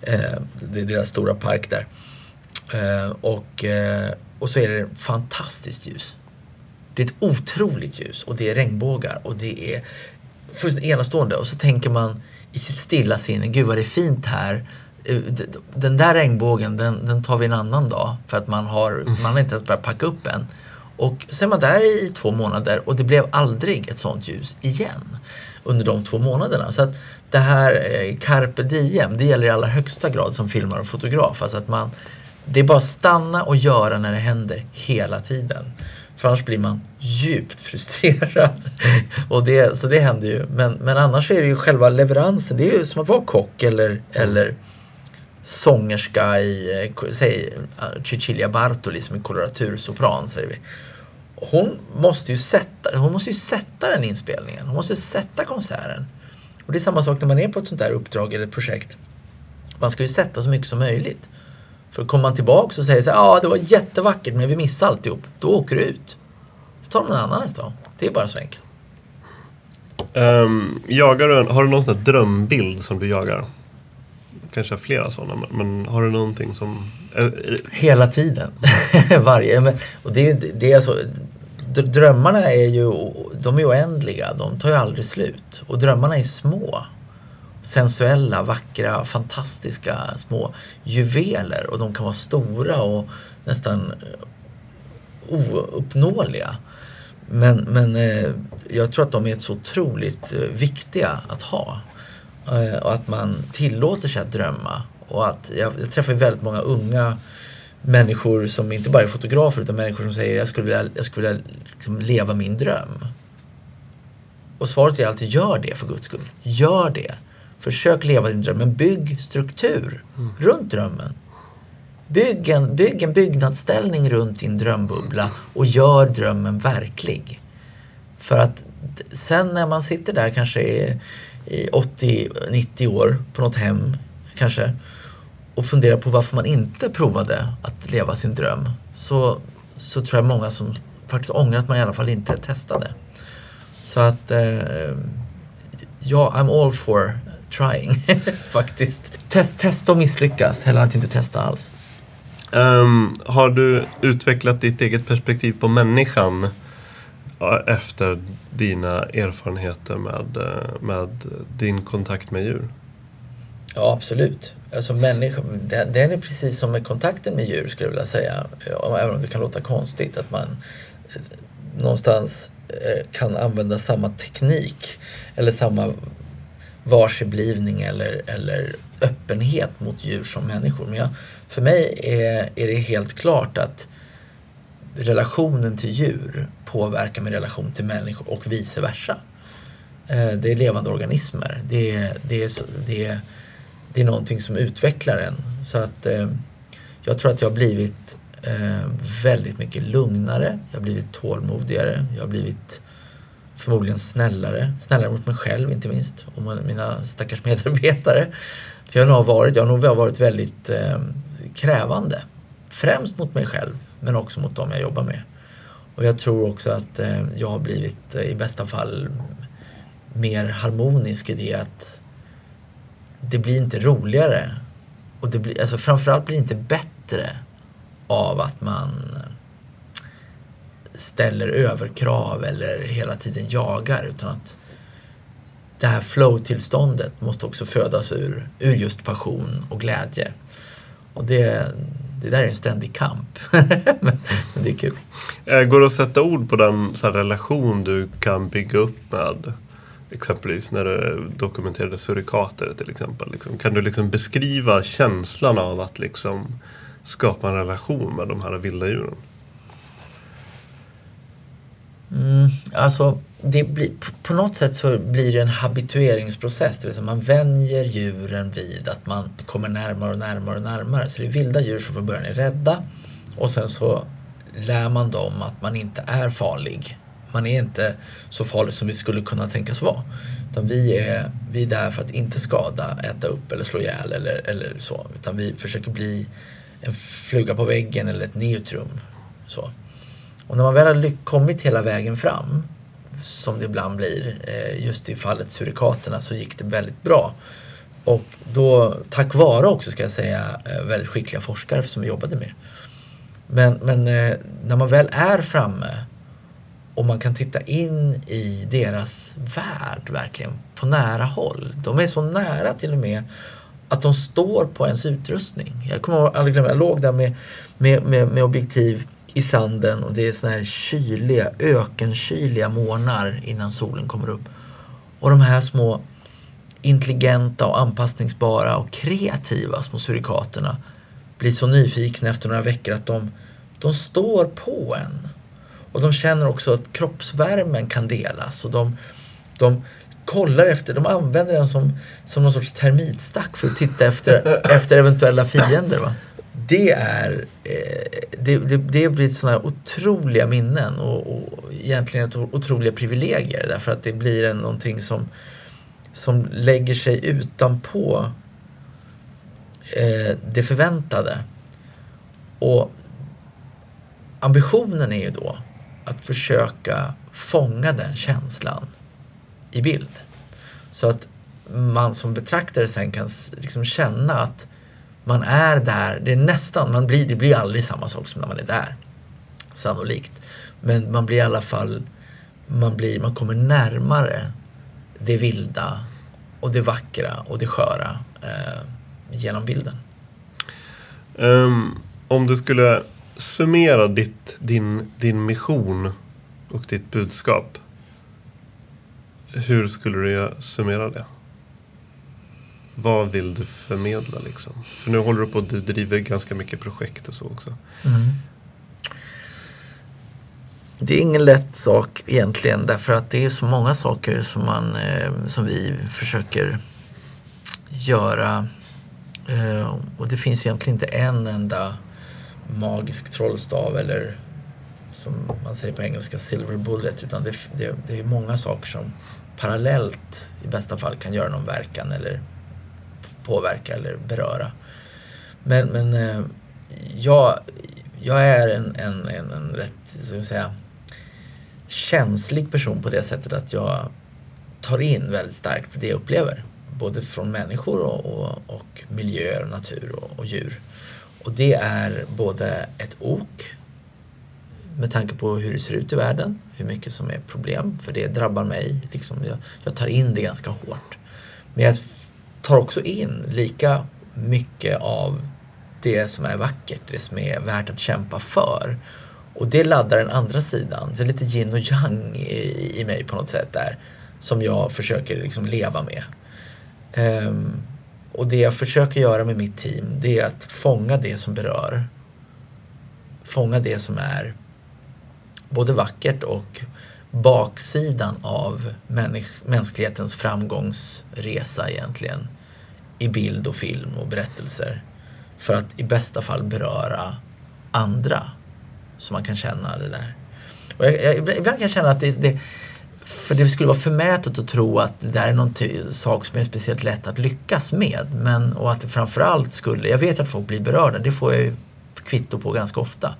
eh, det är deras stora park där. Eh, och, eh, och så är det fantastiskt ljus. Det är ett otroligt ljus och det är regnbågar och det är fullständigt enastående. Och så tänker man i sitt stilla sinne, gud vad det är fint här. Eh, den där regnbågen den, den tar vi en annan dag för att man har, mm. man har inte ens börjat packa upp än. Och så är man där i två månader och det blev aldrig ett sånt ljus igen under de två månaderna. Så att det här eh, carpe diem, det gäller i allra högsta grad som filmare och fotograf. Alltså att man, det är bara att stanna och göra när det händer hela tiden. För annars blir man djupt frustrerad. och det, så det händer ju. Men, men annars är det ju själva leveransen. Det är ju som att vara kock eller, eller sångerska i, eh, säg eh, Cecilia Bartoli som är liksom koloratursopran säger vi. Hon måste ju sätta, hon måste ju sätta den inspelningen. Hon måste sätta konserten. Och det är samma sak när man är på ett sånt där uppdrag eller ett projekt. Man ska ju sätta så mycket som möjligt. För kommer man tillbaka och säger så ja ah, det var jättevackert men vi missade alltihop. Då åker du ut. Då tar någon annan nästa gång. Det är bara så enkelt. Um, jagar du, har du någon sån drömbild som du jagar? Kanske flera sådana, men, men har du någonting som... Är, Hela tiden. Varje. Men, och det, det är alltså, drömmarna är ju de är oändliga. De tar ju aldrig slut. Och drömmarna är små. Sensuella, vackra, fantastiska små juveler. Och de kan vara stora och nästan eh, ouppnåeliga. Men, men eh, jag tror att de är så otroligt eh, viktiga att ha. Och att man tillåter sig att drömma. Och att jag, jag träffar väldigt många unga människor som inte bara är fotografer utan människor som säger jag skulle vilja, jag skulle vilja liksom leva min dröm. Och svaret är alltid gör det för guds skull. Gör det. Försök leva din dröm men bygg struktur mm. runt drömmen. Bygg en, bygg en byggnadsställning runt din drömbubbla och gör drömmen verklig. För att sen när man sitter där kanske i, i 80-90 år på något hem kanske och funderar på varför man inte provade att leva sin dröm så, så tror jag många som faktiskt ångrar att man i alla fall inte testade. Så att eh, ja, I'm all for trying faktiskt. Test, testa och misslyckas hellre än att inte testa alls. Um, har du utvecklat ditt eget perspektiv på människan efter dina erfarenheter med, eh, med din kontakt med djur? Ja, absolut. Alltså människa, den, är precis som med kontakten med djur skulle jag vilja säga. Även om det kan låta konstigt att man eh, någonstans eh, kan använda samma teknik eller samma varseblivning eller, eller öppenhet mot djur som människor. Men jag, för mig är, är det helt klart att relationen till djur påverkar min relation till människor och vice versa. Eh, det är levande organismer. Det är, det är, det är, det är någonting som utvecklar en. Så att eh, jag tror att jag har blivit eh, väldigt mycket lugnare. Jag har blivit tålmodigare. Jag har blivit förmodligen snällare. Snällare mot mig själv inte minst. Och mina stackars medarbetare. För jag har nog varit, jag har nog varit väldigt eh, krävande. Främst mot mig själv men också mot dem jag jobbar med. Och jag tror också att eh, jag har blivit eh, i bästa fall mer harmonisk i det att det blir inte roligare och det blir, alltså framförallt blir det inte bättre av att man ställer överkrav eller hela tiden jagar utan att det här flow-tillståndet måste också födas ur, ur just passion och glädje. Och det, det där är en ständig kamp. men, det är kul. Eh, går det att sätta ord på den så relation du kan bygga upp med exempelvis när du dokumenterade surikater till exempel. Liksom, kan du liksom beskriva känslan av att liksom skapa en relation med de här vilda djuren? Mm, alltså, det blir, på något sätt så blir det en habitueringsprocess. Det vill säga man vänjer djuren vid att man kommer närmare och närmare och närmare. Så det är vilda djur som från början är rädda och sen så lär man dem att man inte är farlig. Man är inte så farlig som vi skulle kunna tänkas vara. Utan vi är, vi är där för att inte skada, äta upp eller slå ihjäl eller, eller så. Utan vi försöker bli en fluga på väggen eller ett neutrum. Så. Och när man väl har kommit hela vägen fram, som det ibland blir, eh, just i fallet surikaterna så gick det väldigt bra. Och då, tack vare också ska jag säga, eh, väldigt skickliga forskare som vi jobbade med. Men, men eh, när man väl är framme och man kan titta in i deras värld verkligen på nära håll. De är så nära till och med att de står på ens utrustning. Jag kommer aldrig glömma, jag låg där med, med, med, med objektiv i sanden och det är såna här kyliga, ökenkyliga morgnar innan solen kommer upp. Och de här små intelligenta och anpassningsbara och kreativa små surikaterna blir så nyfikna efter några veckor att de, de står på en. Och de känner också att kroppsvärmen kan delas och de, de kollar efter, de använder den som, som någon sorts termitstack för att titta efter, efter eventuella fiender. Va? Det är eh, det, det, det blir sådana otroliga minnen och, och egentligen otroliga privilegier därför att det blir en, någonting som, som lägger sig utanpå eh, det förväntade. Och ambitionen är ju då att försöka fånga den känslan i bild. Så att man som betraktare sen kan liksom känna att man är där. Det är nästan, man blir, det blir aldrig samma sak som när man är där. Sannolikt. Men man blir i alla fall, man, blir, man kommer närmare det vilda och det vackra och det sköra eh, genom bilden. Um, om du skulle summera ditt, din, din mission och ditt budskap. Hur skulle du summera det? Vad vill du förmedla liksom? För nu håller du på att du driver ganska mycket projekt och så också. Mm. Det är ingen lätt sak egentligen därför att det är så många saker som, man, eh, som vi försöker göra. Eh, och det finns egentligen inte en enda magisk trollstav eller som man säger på engelska silver bullet utan det, det, det är många saker som parallellt i bästa fall kan göra någon verkan eller påverka eller beröra. Men, men eh, jag, jag är en, en, en, en rätt, ska säga, känslig person på det sättet att jag tar in väldigt starkt det jag upplever. Både från människor och, och, och miljöer, natur och, och, djur. Och det är både ett ok med tanke på hur det ser ut i världen, hur mycket som är problem, för det drabbar mig. Liksom jag, jag tar in det ganska hårt. Men jag tar också in lika mycket av det som är vackert, det som är värt att kämpa för. Och det laddar den andra sidan. Det är lite yin och yang i, i mig på något sätt där. Som jag försöker liksom leva med. Um, och det jag försöker göra med mitt team det är att fånga det som berör. Fånga det som är både vackert och baksidan av mänsklighetens framgångsresa egentligen i bild och film och berättelser. För att i bästa fall beröra andra. Så man kan känna det där. Och jag, jag, ibland kan jag känna att det, det, för det skulle vara förmätet att tro att det där är någon sak som är speciellt lätt att lyckas med. Men, och att det framförallt skulle, jag vet att folk blir berörda, det får jag ju kvitto på ganska ofta.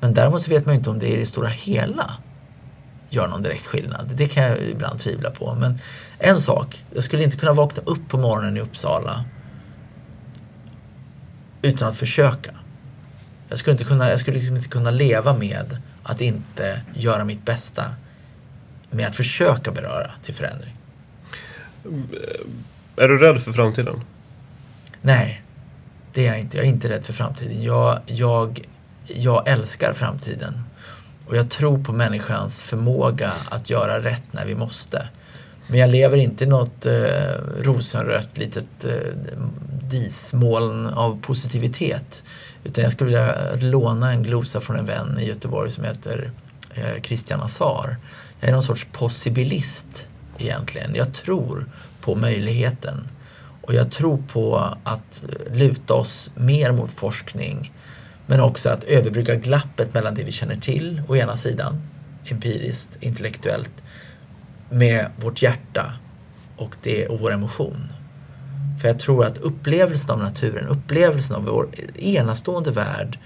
Men däremot så vet man ju inte om det är i det stora hela gör någon direkt skillnad. Det kan jag ibland tvivla på. Men en sak, jag skulle inte kunna vakna upp på morgonen i Uppsala utan att försöka. Jag skulle, inte kunna, jag skulle liksom inte kunna leva med att inte göra mitt bästa med att försöka beröra till förändring. Är du rädd för framtiden? Nej, det är jag inte. Jag är inte rädd för framtiden. Jag, jag, jag älskar framtiden. Och jag tror på människans förmåga att göra rätt när vi måste. Men jag lever inte i något eh, rosenrött litet eh, dismoln av positivitet. Utan jag skulle vilja låna en glosa från en vän i Göteborg som heter eh, Christian Azar. Jag är någon sorts possibilist egentligen. Jag tror på möjligheten. Och jag tror på att eh, luta oss mer mot forskning men också att överbrygga glappet mellan det vi känner till å ena sidan, empiriskt, intellektuellt, med vårt hjärta och, det, och vår emotion. För jag tror att upplevelsen av naturen, upplevelsen av vår enastående värld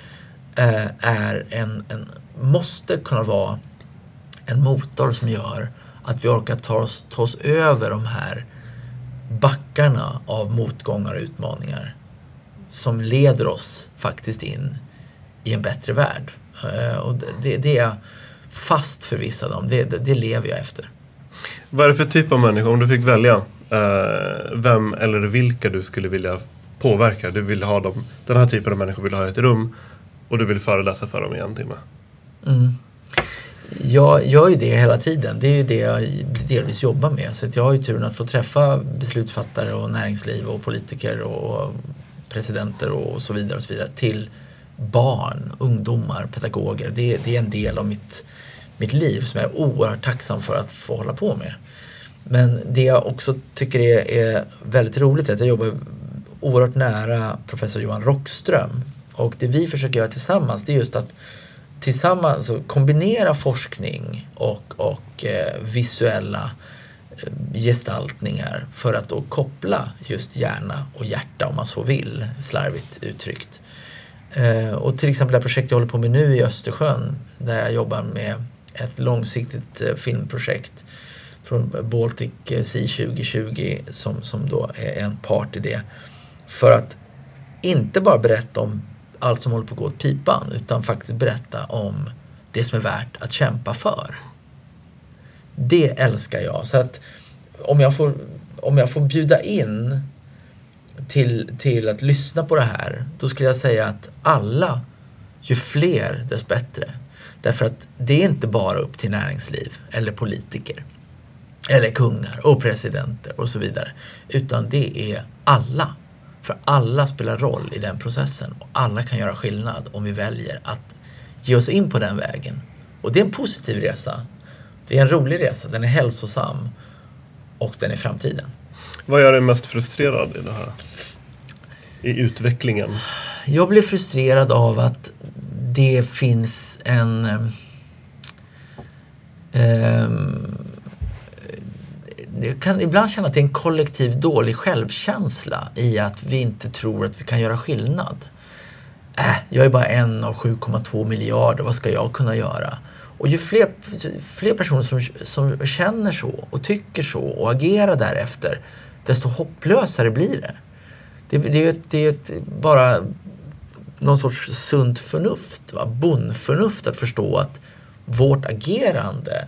eh, är en, en, måste kunna vara en motor som gör att vi orkar ta oss, ta oss över de här backarna av motgångar och utmaningar som leder oss faktiskt in i en bättre värld. Uh, och det, det, är jag fast förvissad om. Det, det, det, lever jag efter. Vad är det för typ av människa, om du fick välja uh, vem eller vilka du skulle vilja påverka? Du vill ha dem, den här typen av människor vill ha i ett rum och du vill föreläsa för dem i en timme. Mm. Jag gör ju det hela tiden. Det är ju det jag delvis jobbar med. Så jag har ju turen att få träffa beslutsfattare och näringsliv och politiker och presidenter och så vidare. Och så vidare till barn, ungdomar, pedagoger. Det, det är en del av mitt, mitt liv som jag är oerhört tacksam för att få hålla på med. Men det jag också tycker är, är väldigt roligt är att jag jobbar oerhört nära professor Johan Rockström. Och det vi försöker göra tillsammans det är just att tillsammans kombinera forskning och, och eh, visuella eh, gestaltningar för att då koppla just hjärna och hjärta om man så vill, slarvigt uttryckt. Eh, och till exempel det projekt jag håller på med nu i Östersjön där jag jobbar med ett långsiktigt eh, filmprojekt från Baltic eh, Sea 2020 som, som då är en part i det. För att inte bara berätta om allt som håller på att gå åt pipan utan faktiskt berätta om det som är värt att kämpa för. Det älskar jag. Så att om jag får, om jag får bjuda in till, till att lyssna på det här, då skulle jag säga att alla, ju fler dess bättre. Därför att det är inte bara upp till näringsliv eller politiker eller kungar och presidenter och så vidare. Utan det är alla. För alla spelar roll i den processen och alla kan göra skillnad om vi väljer att ge oss in på den vägen. Och det är en positiv resa. Det är en rolig resa, den är hälsosam och den är framtiden. Vad gör dig mest frustrerad i det här? I utvecklingen? Jag blir frustrerad av att det finns en um, jag kan ibland känna att det är en kollektiv dålig självkänsla i att vi inte tror att vi kan göra skillnad. Äh, jag är bara en av 7,2 miljarder, vad ska jag kunna göra? Och ju fler, fler personer som, som känner så och tycker så och agerar därefter, desto hopplösare blir det. Det, det, det är ett, bara någon sorts sunt förnuft, va? bondförnuft att förstå att vårt agerande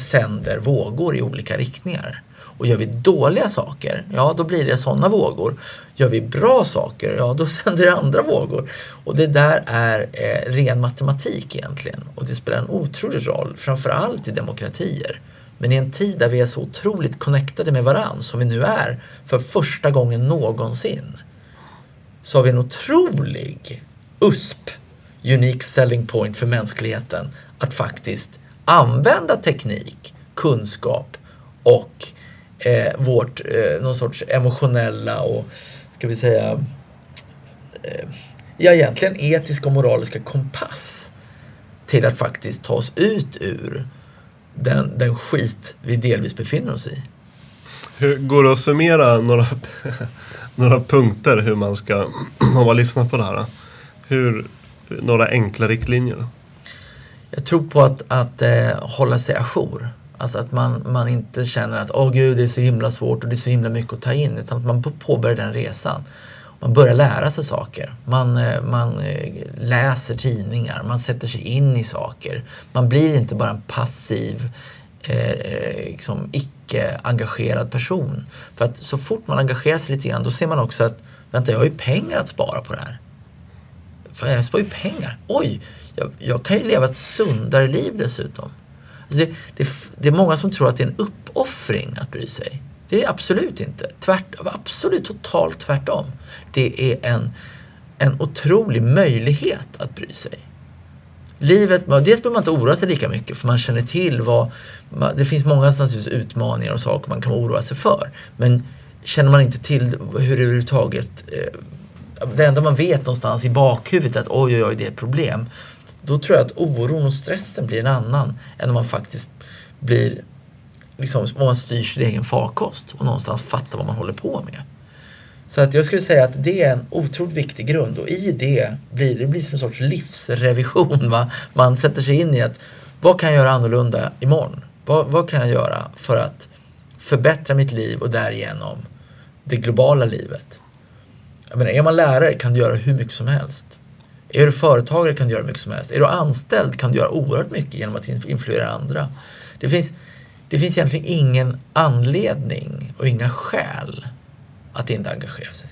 sänder vågor i olika riktningar. Och gör vi dåliga saker, ja då blir det sådana vågor. Gör vi bra saker, ja då sänder det andra vågor. Och det där är eh, ren matematik egentligen. Och det spelar en otrolig roll, framförallt i demokratier. Men i en tid där vi är så otroligt connectade med varandra som vi nu är för första gången någonsin. Så har vi en otrolig USP, Unique Selling Point för mänskligheten, att faktiskt använda teknik, kunskap och eh, vårt eh, någon sorts emotionella och ska vi säga eh, ja egentligen etiska och moraliska kompass till att faktiskt ta oss ut ur den, den skit vi delvis befinner oss i. Hur går det att summera några, några punkter hur man ska, om man lyssnar på det här, hur, några enkla riktlinjer? Jag tror på att, att eh, hålla sig ajour. Alltså att man, man inte känner att åh gud det är så himla svårt och det är så himla mycket att ta in. Utan att man påbörjar den resan. Man börjar lära sig saker. Man, eh, man eh, läser tidningar, man sätter sig in i saker. Man blir inte bara en passiv eh, eh liksom icke-engagerad person. För att så fort man engagerar sig lite grann då ser man också att vänta jag har ju pengar att spara på det här. För jag sparar ju pengar. Oj, jag, jag kan ju leva ett sundare liv dessutom. Alltså det, det, det, är många som tror att det är en uppoffring att bry sig. Det är det absolut inte. Tvärt, absolut totalt tvärtom. Det är en, en otrolig möjlighet att bry sig. Livet, dels behöver man inte oroa sig lika mycket för man känner till vad... Det finns många utmaningar och saker man kan oroa sig för. Men känner man inte till hur det överhuvudtaget... Eh, det enda man vet någonstans i bakhuvudet är att oj, oj, oj, det är ett problem då tror jag att oron och stressen blir en annan än om man faktiskt blir liksom, om man styr sin egen farkost och någonstans fattar vad man håller på med. Så att jag skulle säga att det är en otroligt viktig grund och i det blir det blir som en sorts livsrevision. Va? Man sätter sig in i att vad kan jag göra annorlunda imorgon? Vad, vad kan jag göra för att förbättra mitt liv och därigenom det globala livet? Jag menar, är man lärare kan du göra hur mycket som helst. Är du företagare kan du göra mycket som helst. Är du anställd kan du göra oerhört mycket genom att influera andra. Det finns, det finns egentligen ingen anledning och inga skäl att inte engagera sig.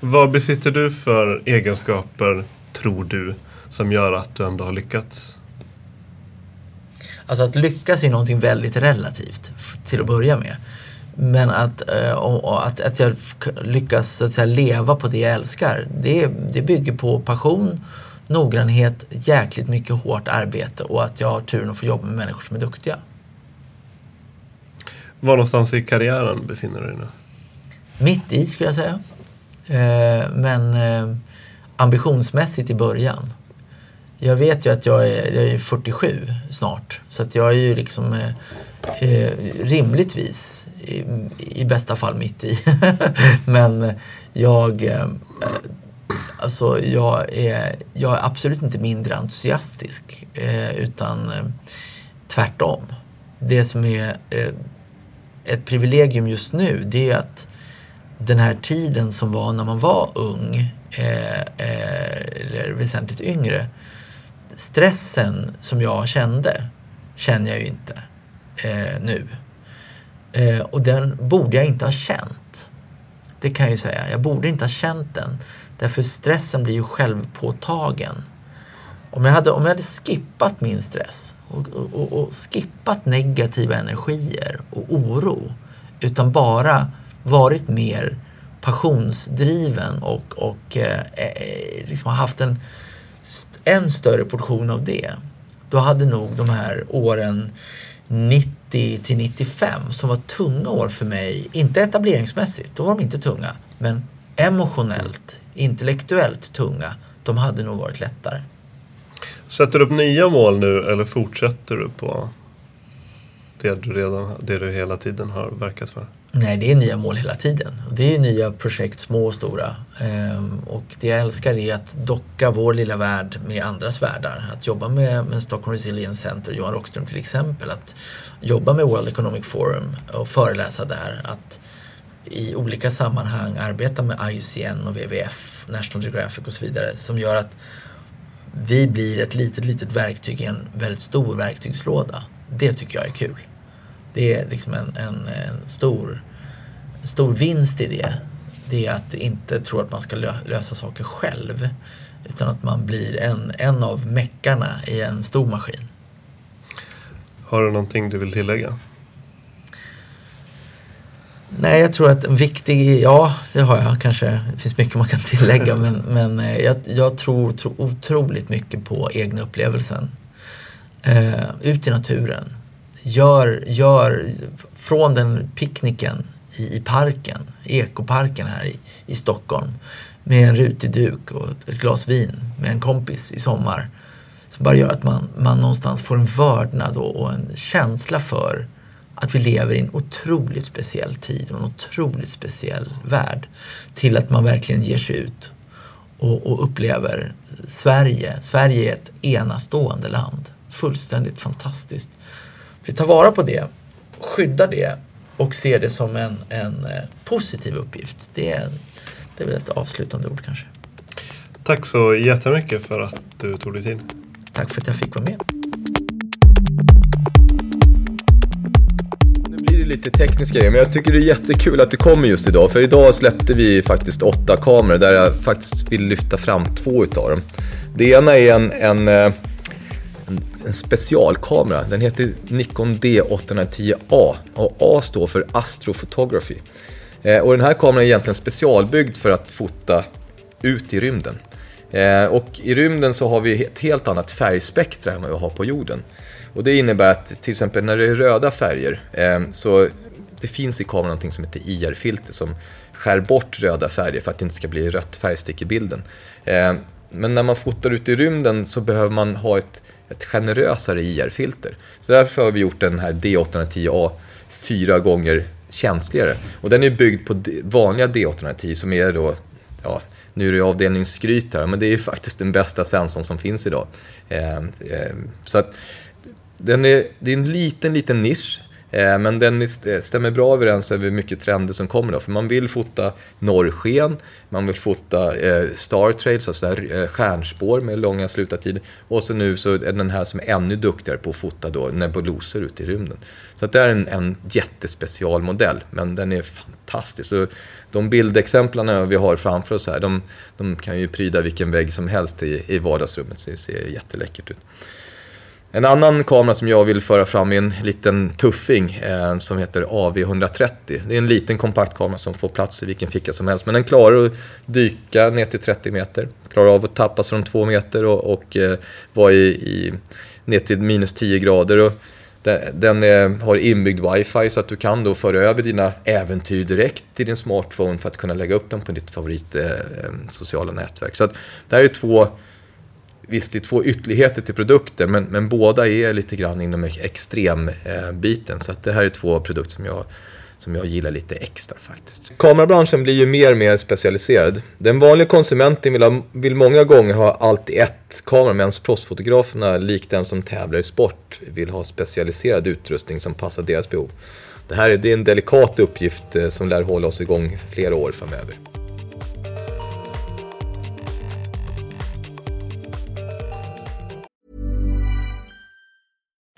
Vad besitter du för egenskaper, tror du, som gör att du ändå har lyckats? Alltså att lyckas är någonting väldigt relativt till att börja med. Men att, eh, och, att, att jag lyckas så att säga, leva på det jag älskar, det, det bygger på passion, noggrannhet, jäkligt mycket hårt arbete och att jag har turen att få jobba med människor som är duktiga. Var någonstans i karriären befinner du dig nu? Mitt i skulle jag säga. Eh, men eh, ambitionsmässigt i början. Jag vet ju att jag är, jag är 47 snart. Så att jag är ju liksom eh, eh rimligtvis i, i, bästa fall mitt i. men jag, eh, alltså jag är, jag är absolut inte mindre entusiastisk. Eh, utan eh, tvärtom. Det som är eh, ett privilegium just nu det är att den här tiden som var när man var ung eh, eh, eller väsentligt yngre. Stressen som jag kände känner jag ju inte eh, nu. Eh, och den borde jag inte ha känt. Det kan jag ju säga. Jag borde inte ha känt den. Därför stressen blir ju självpåtagen. Om jag hade, om jag hade skippat min stress och, och, och skippat negativa energier och oro utan bara varit mer passionsdriven och, och eh, eh liksom haft en en större portion av det. Då hade nog de här åren 90 till 95 som var tunga år för mig, inte etableringsmässigt, då var de inte tunga, men emotionellt, intellektuellt tunga, de hade nog varit lättare. Sätter du upp nya mål nu eller fortsätter du på det du, redan, det du hela tiden har verkat för? Nej, det är nya mål hela tiden. Det är nya projekt, små och stora. Ehm, och det jag älskar är att docka vår lilla värld med andras världar. Att jobba med, med Stockholm Resilience Center, Johan Rockström till exempel. Att jobba med World Economic Forum och föreläsa där. Att i olika sammanhang arbeta med IUCN och WWF, National Geographic och så vidare. Som gör att vi blir ett litet, litet verktyg i en väldigt stor verktygslåda. Det tycker jag är kul. Det är liksom en, en, en stor, stor vinst i det. Det är att inte tro att man ska lösa saker själv. Utan att man blir en, en av meckarna i en stor maskin. Har du någonting du vill tillägga? Nej, jag tror att en viktig, ja det har jag kanske. Det finns mycket man kan tillägga men, men eh, jag, jag tror, tror otroligt mycket på egna upplevelsen. Uh, ut i naturen gör, gör från den picknicken i, i parken, ekoparken här i, i Stockholm med en rutig duk och ett glas vin med en kompis i sommar. Som bara gör att man, man någonstans får en vördnad och, och en känsla för att vi lever i en otroligt speciell tid och en otroligt speciell värld. Till att man verkligen ger sig ut och, och upplever Sverige. Sverige är ett enastående land. Fullständigt fantastiskt vi tar vara på det, skyddar det och ser det som en, en eh, positiv uppgift. Det är, det är väl ett avslutande ord kanske. Tack så jättemycket för att du tog dig tid. Tack för att jag fick vara med. Lite tekniska grejer, men jag tycker det är jättekul att det kommer just idag. För idag släppte vi faktiskt åtta kameror där jag faktiskt vill lyfta fram två utav dem. Det ena är en, en eh, en, en specialkamera. Den heter Nikon D810A och A står för Astrophotography. Eh, och den här kameran är egentligen specialbyggd för att fota ut i rymden. Eh, och i rymden så har vi ett helt annat färgspektra än vad vi har på jorden. Och det innebär att till exempel när det är röda färger eh, så det finns i kameran någonting som heter IR-filter som skär bort röda färger för att det inte ska bli rött färgstick i bilden. Eh, men när man fotar ut i rymden så behöver man ha ett ett generösare IR-filter. Så därför har vi gjort den här D810A fyra gånger känsligare. Och den är byggd på vanliga D810 som är då, ja, nu är det avdelningsskryt här, men det är faktiskt den bästa sensorn som finns idag. Eh, eh, så att den är, det är en liten, liten nisch. Eh, men den eh, stämmer bra överens över mycket trender som kommer då. För man vill fota norrsken, man vill fota eh, star trails, alltså där, eh, stjärnspår med långa slutartider. Och så nu så är den här som är ännu duktigare på att fota då nebuloser ute i rymden. Så att det är en, en jättespecialmodell, men den är fantastisk. Så de bildexemplen vi har framför oss här, de, de kan ju pryda vilken vägg som helst i, i vardagsrummet, så det ser jätteläckert ut. En annan kamera som jag vill föra fram är en liten tuffing eh, som heter AV130. Det är en liten kompakt kamera som får plats i vilken ficka som helst. Men den klarar att dyka ner till 30 meter. Klarar av att tappas från 2 meter och, och eh, vara i, i, ner till minus 10 grader. Och Den är, har inbyggd wifi så att du kan då föra över dina äventyr direkt till din smartphone för att kunna lägga upp dem på ditt favorit eh, eh sociala nätverk. Så att det här är två, visst det är två ytterligheter till produkter men, men båda är lite grann inom extrembiten. Eh, så att det här är två produkter som jag som jag gillar lite extra faktiskt. Kamerabranschen blir ju mer och mer specialiserad. Den vanliga konsumenten vill, ha, vill många gånger ha allt i ett kamera medan proffsfotograferna, likt den som tävlar i sport, vill ha specialiserad utrustning som passar deras behov. Det här är, det är en delikat uppgift eh, som lär hålla oss igång för flera år framöver.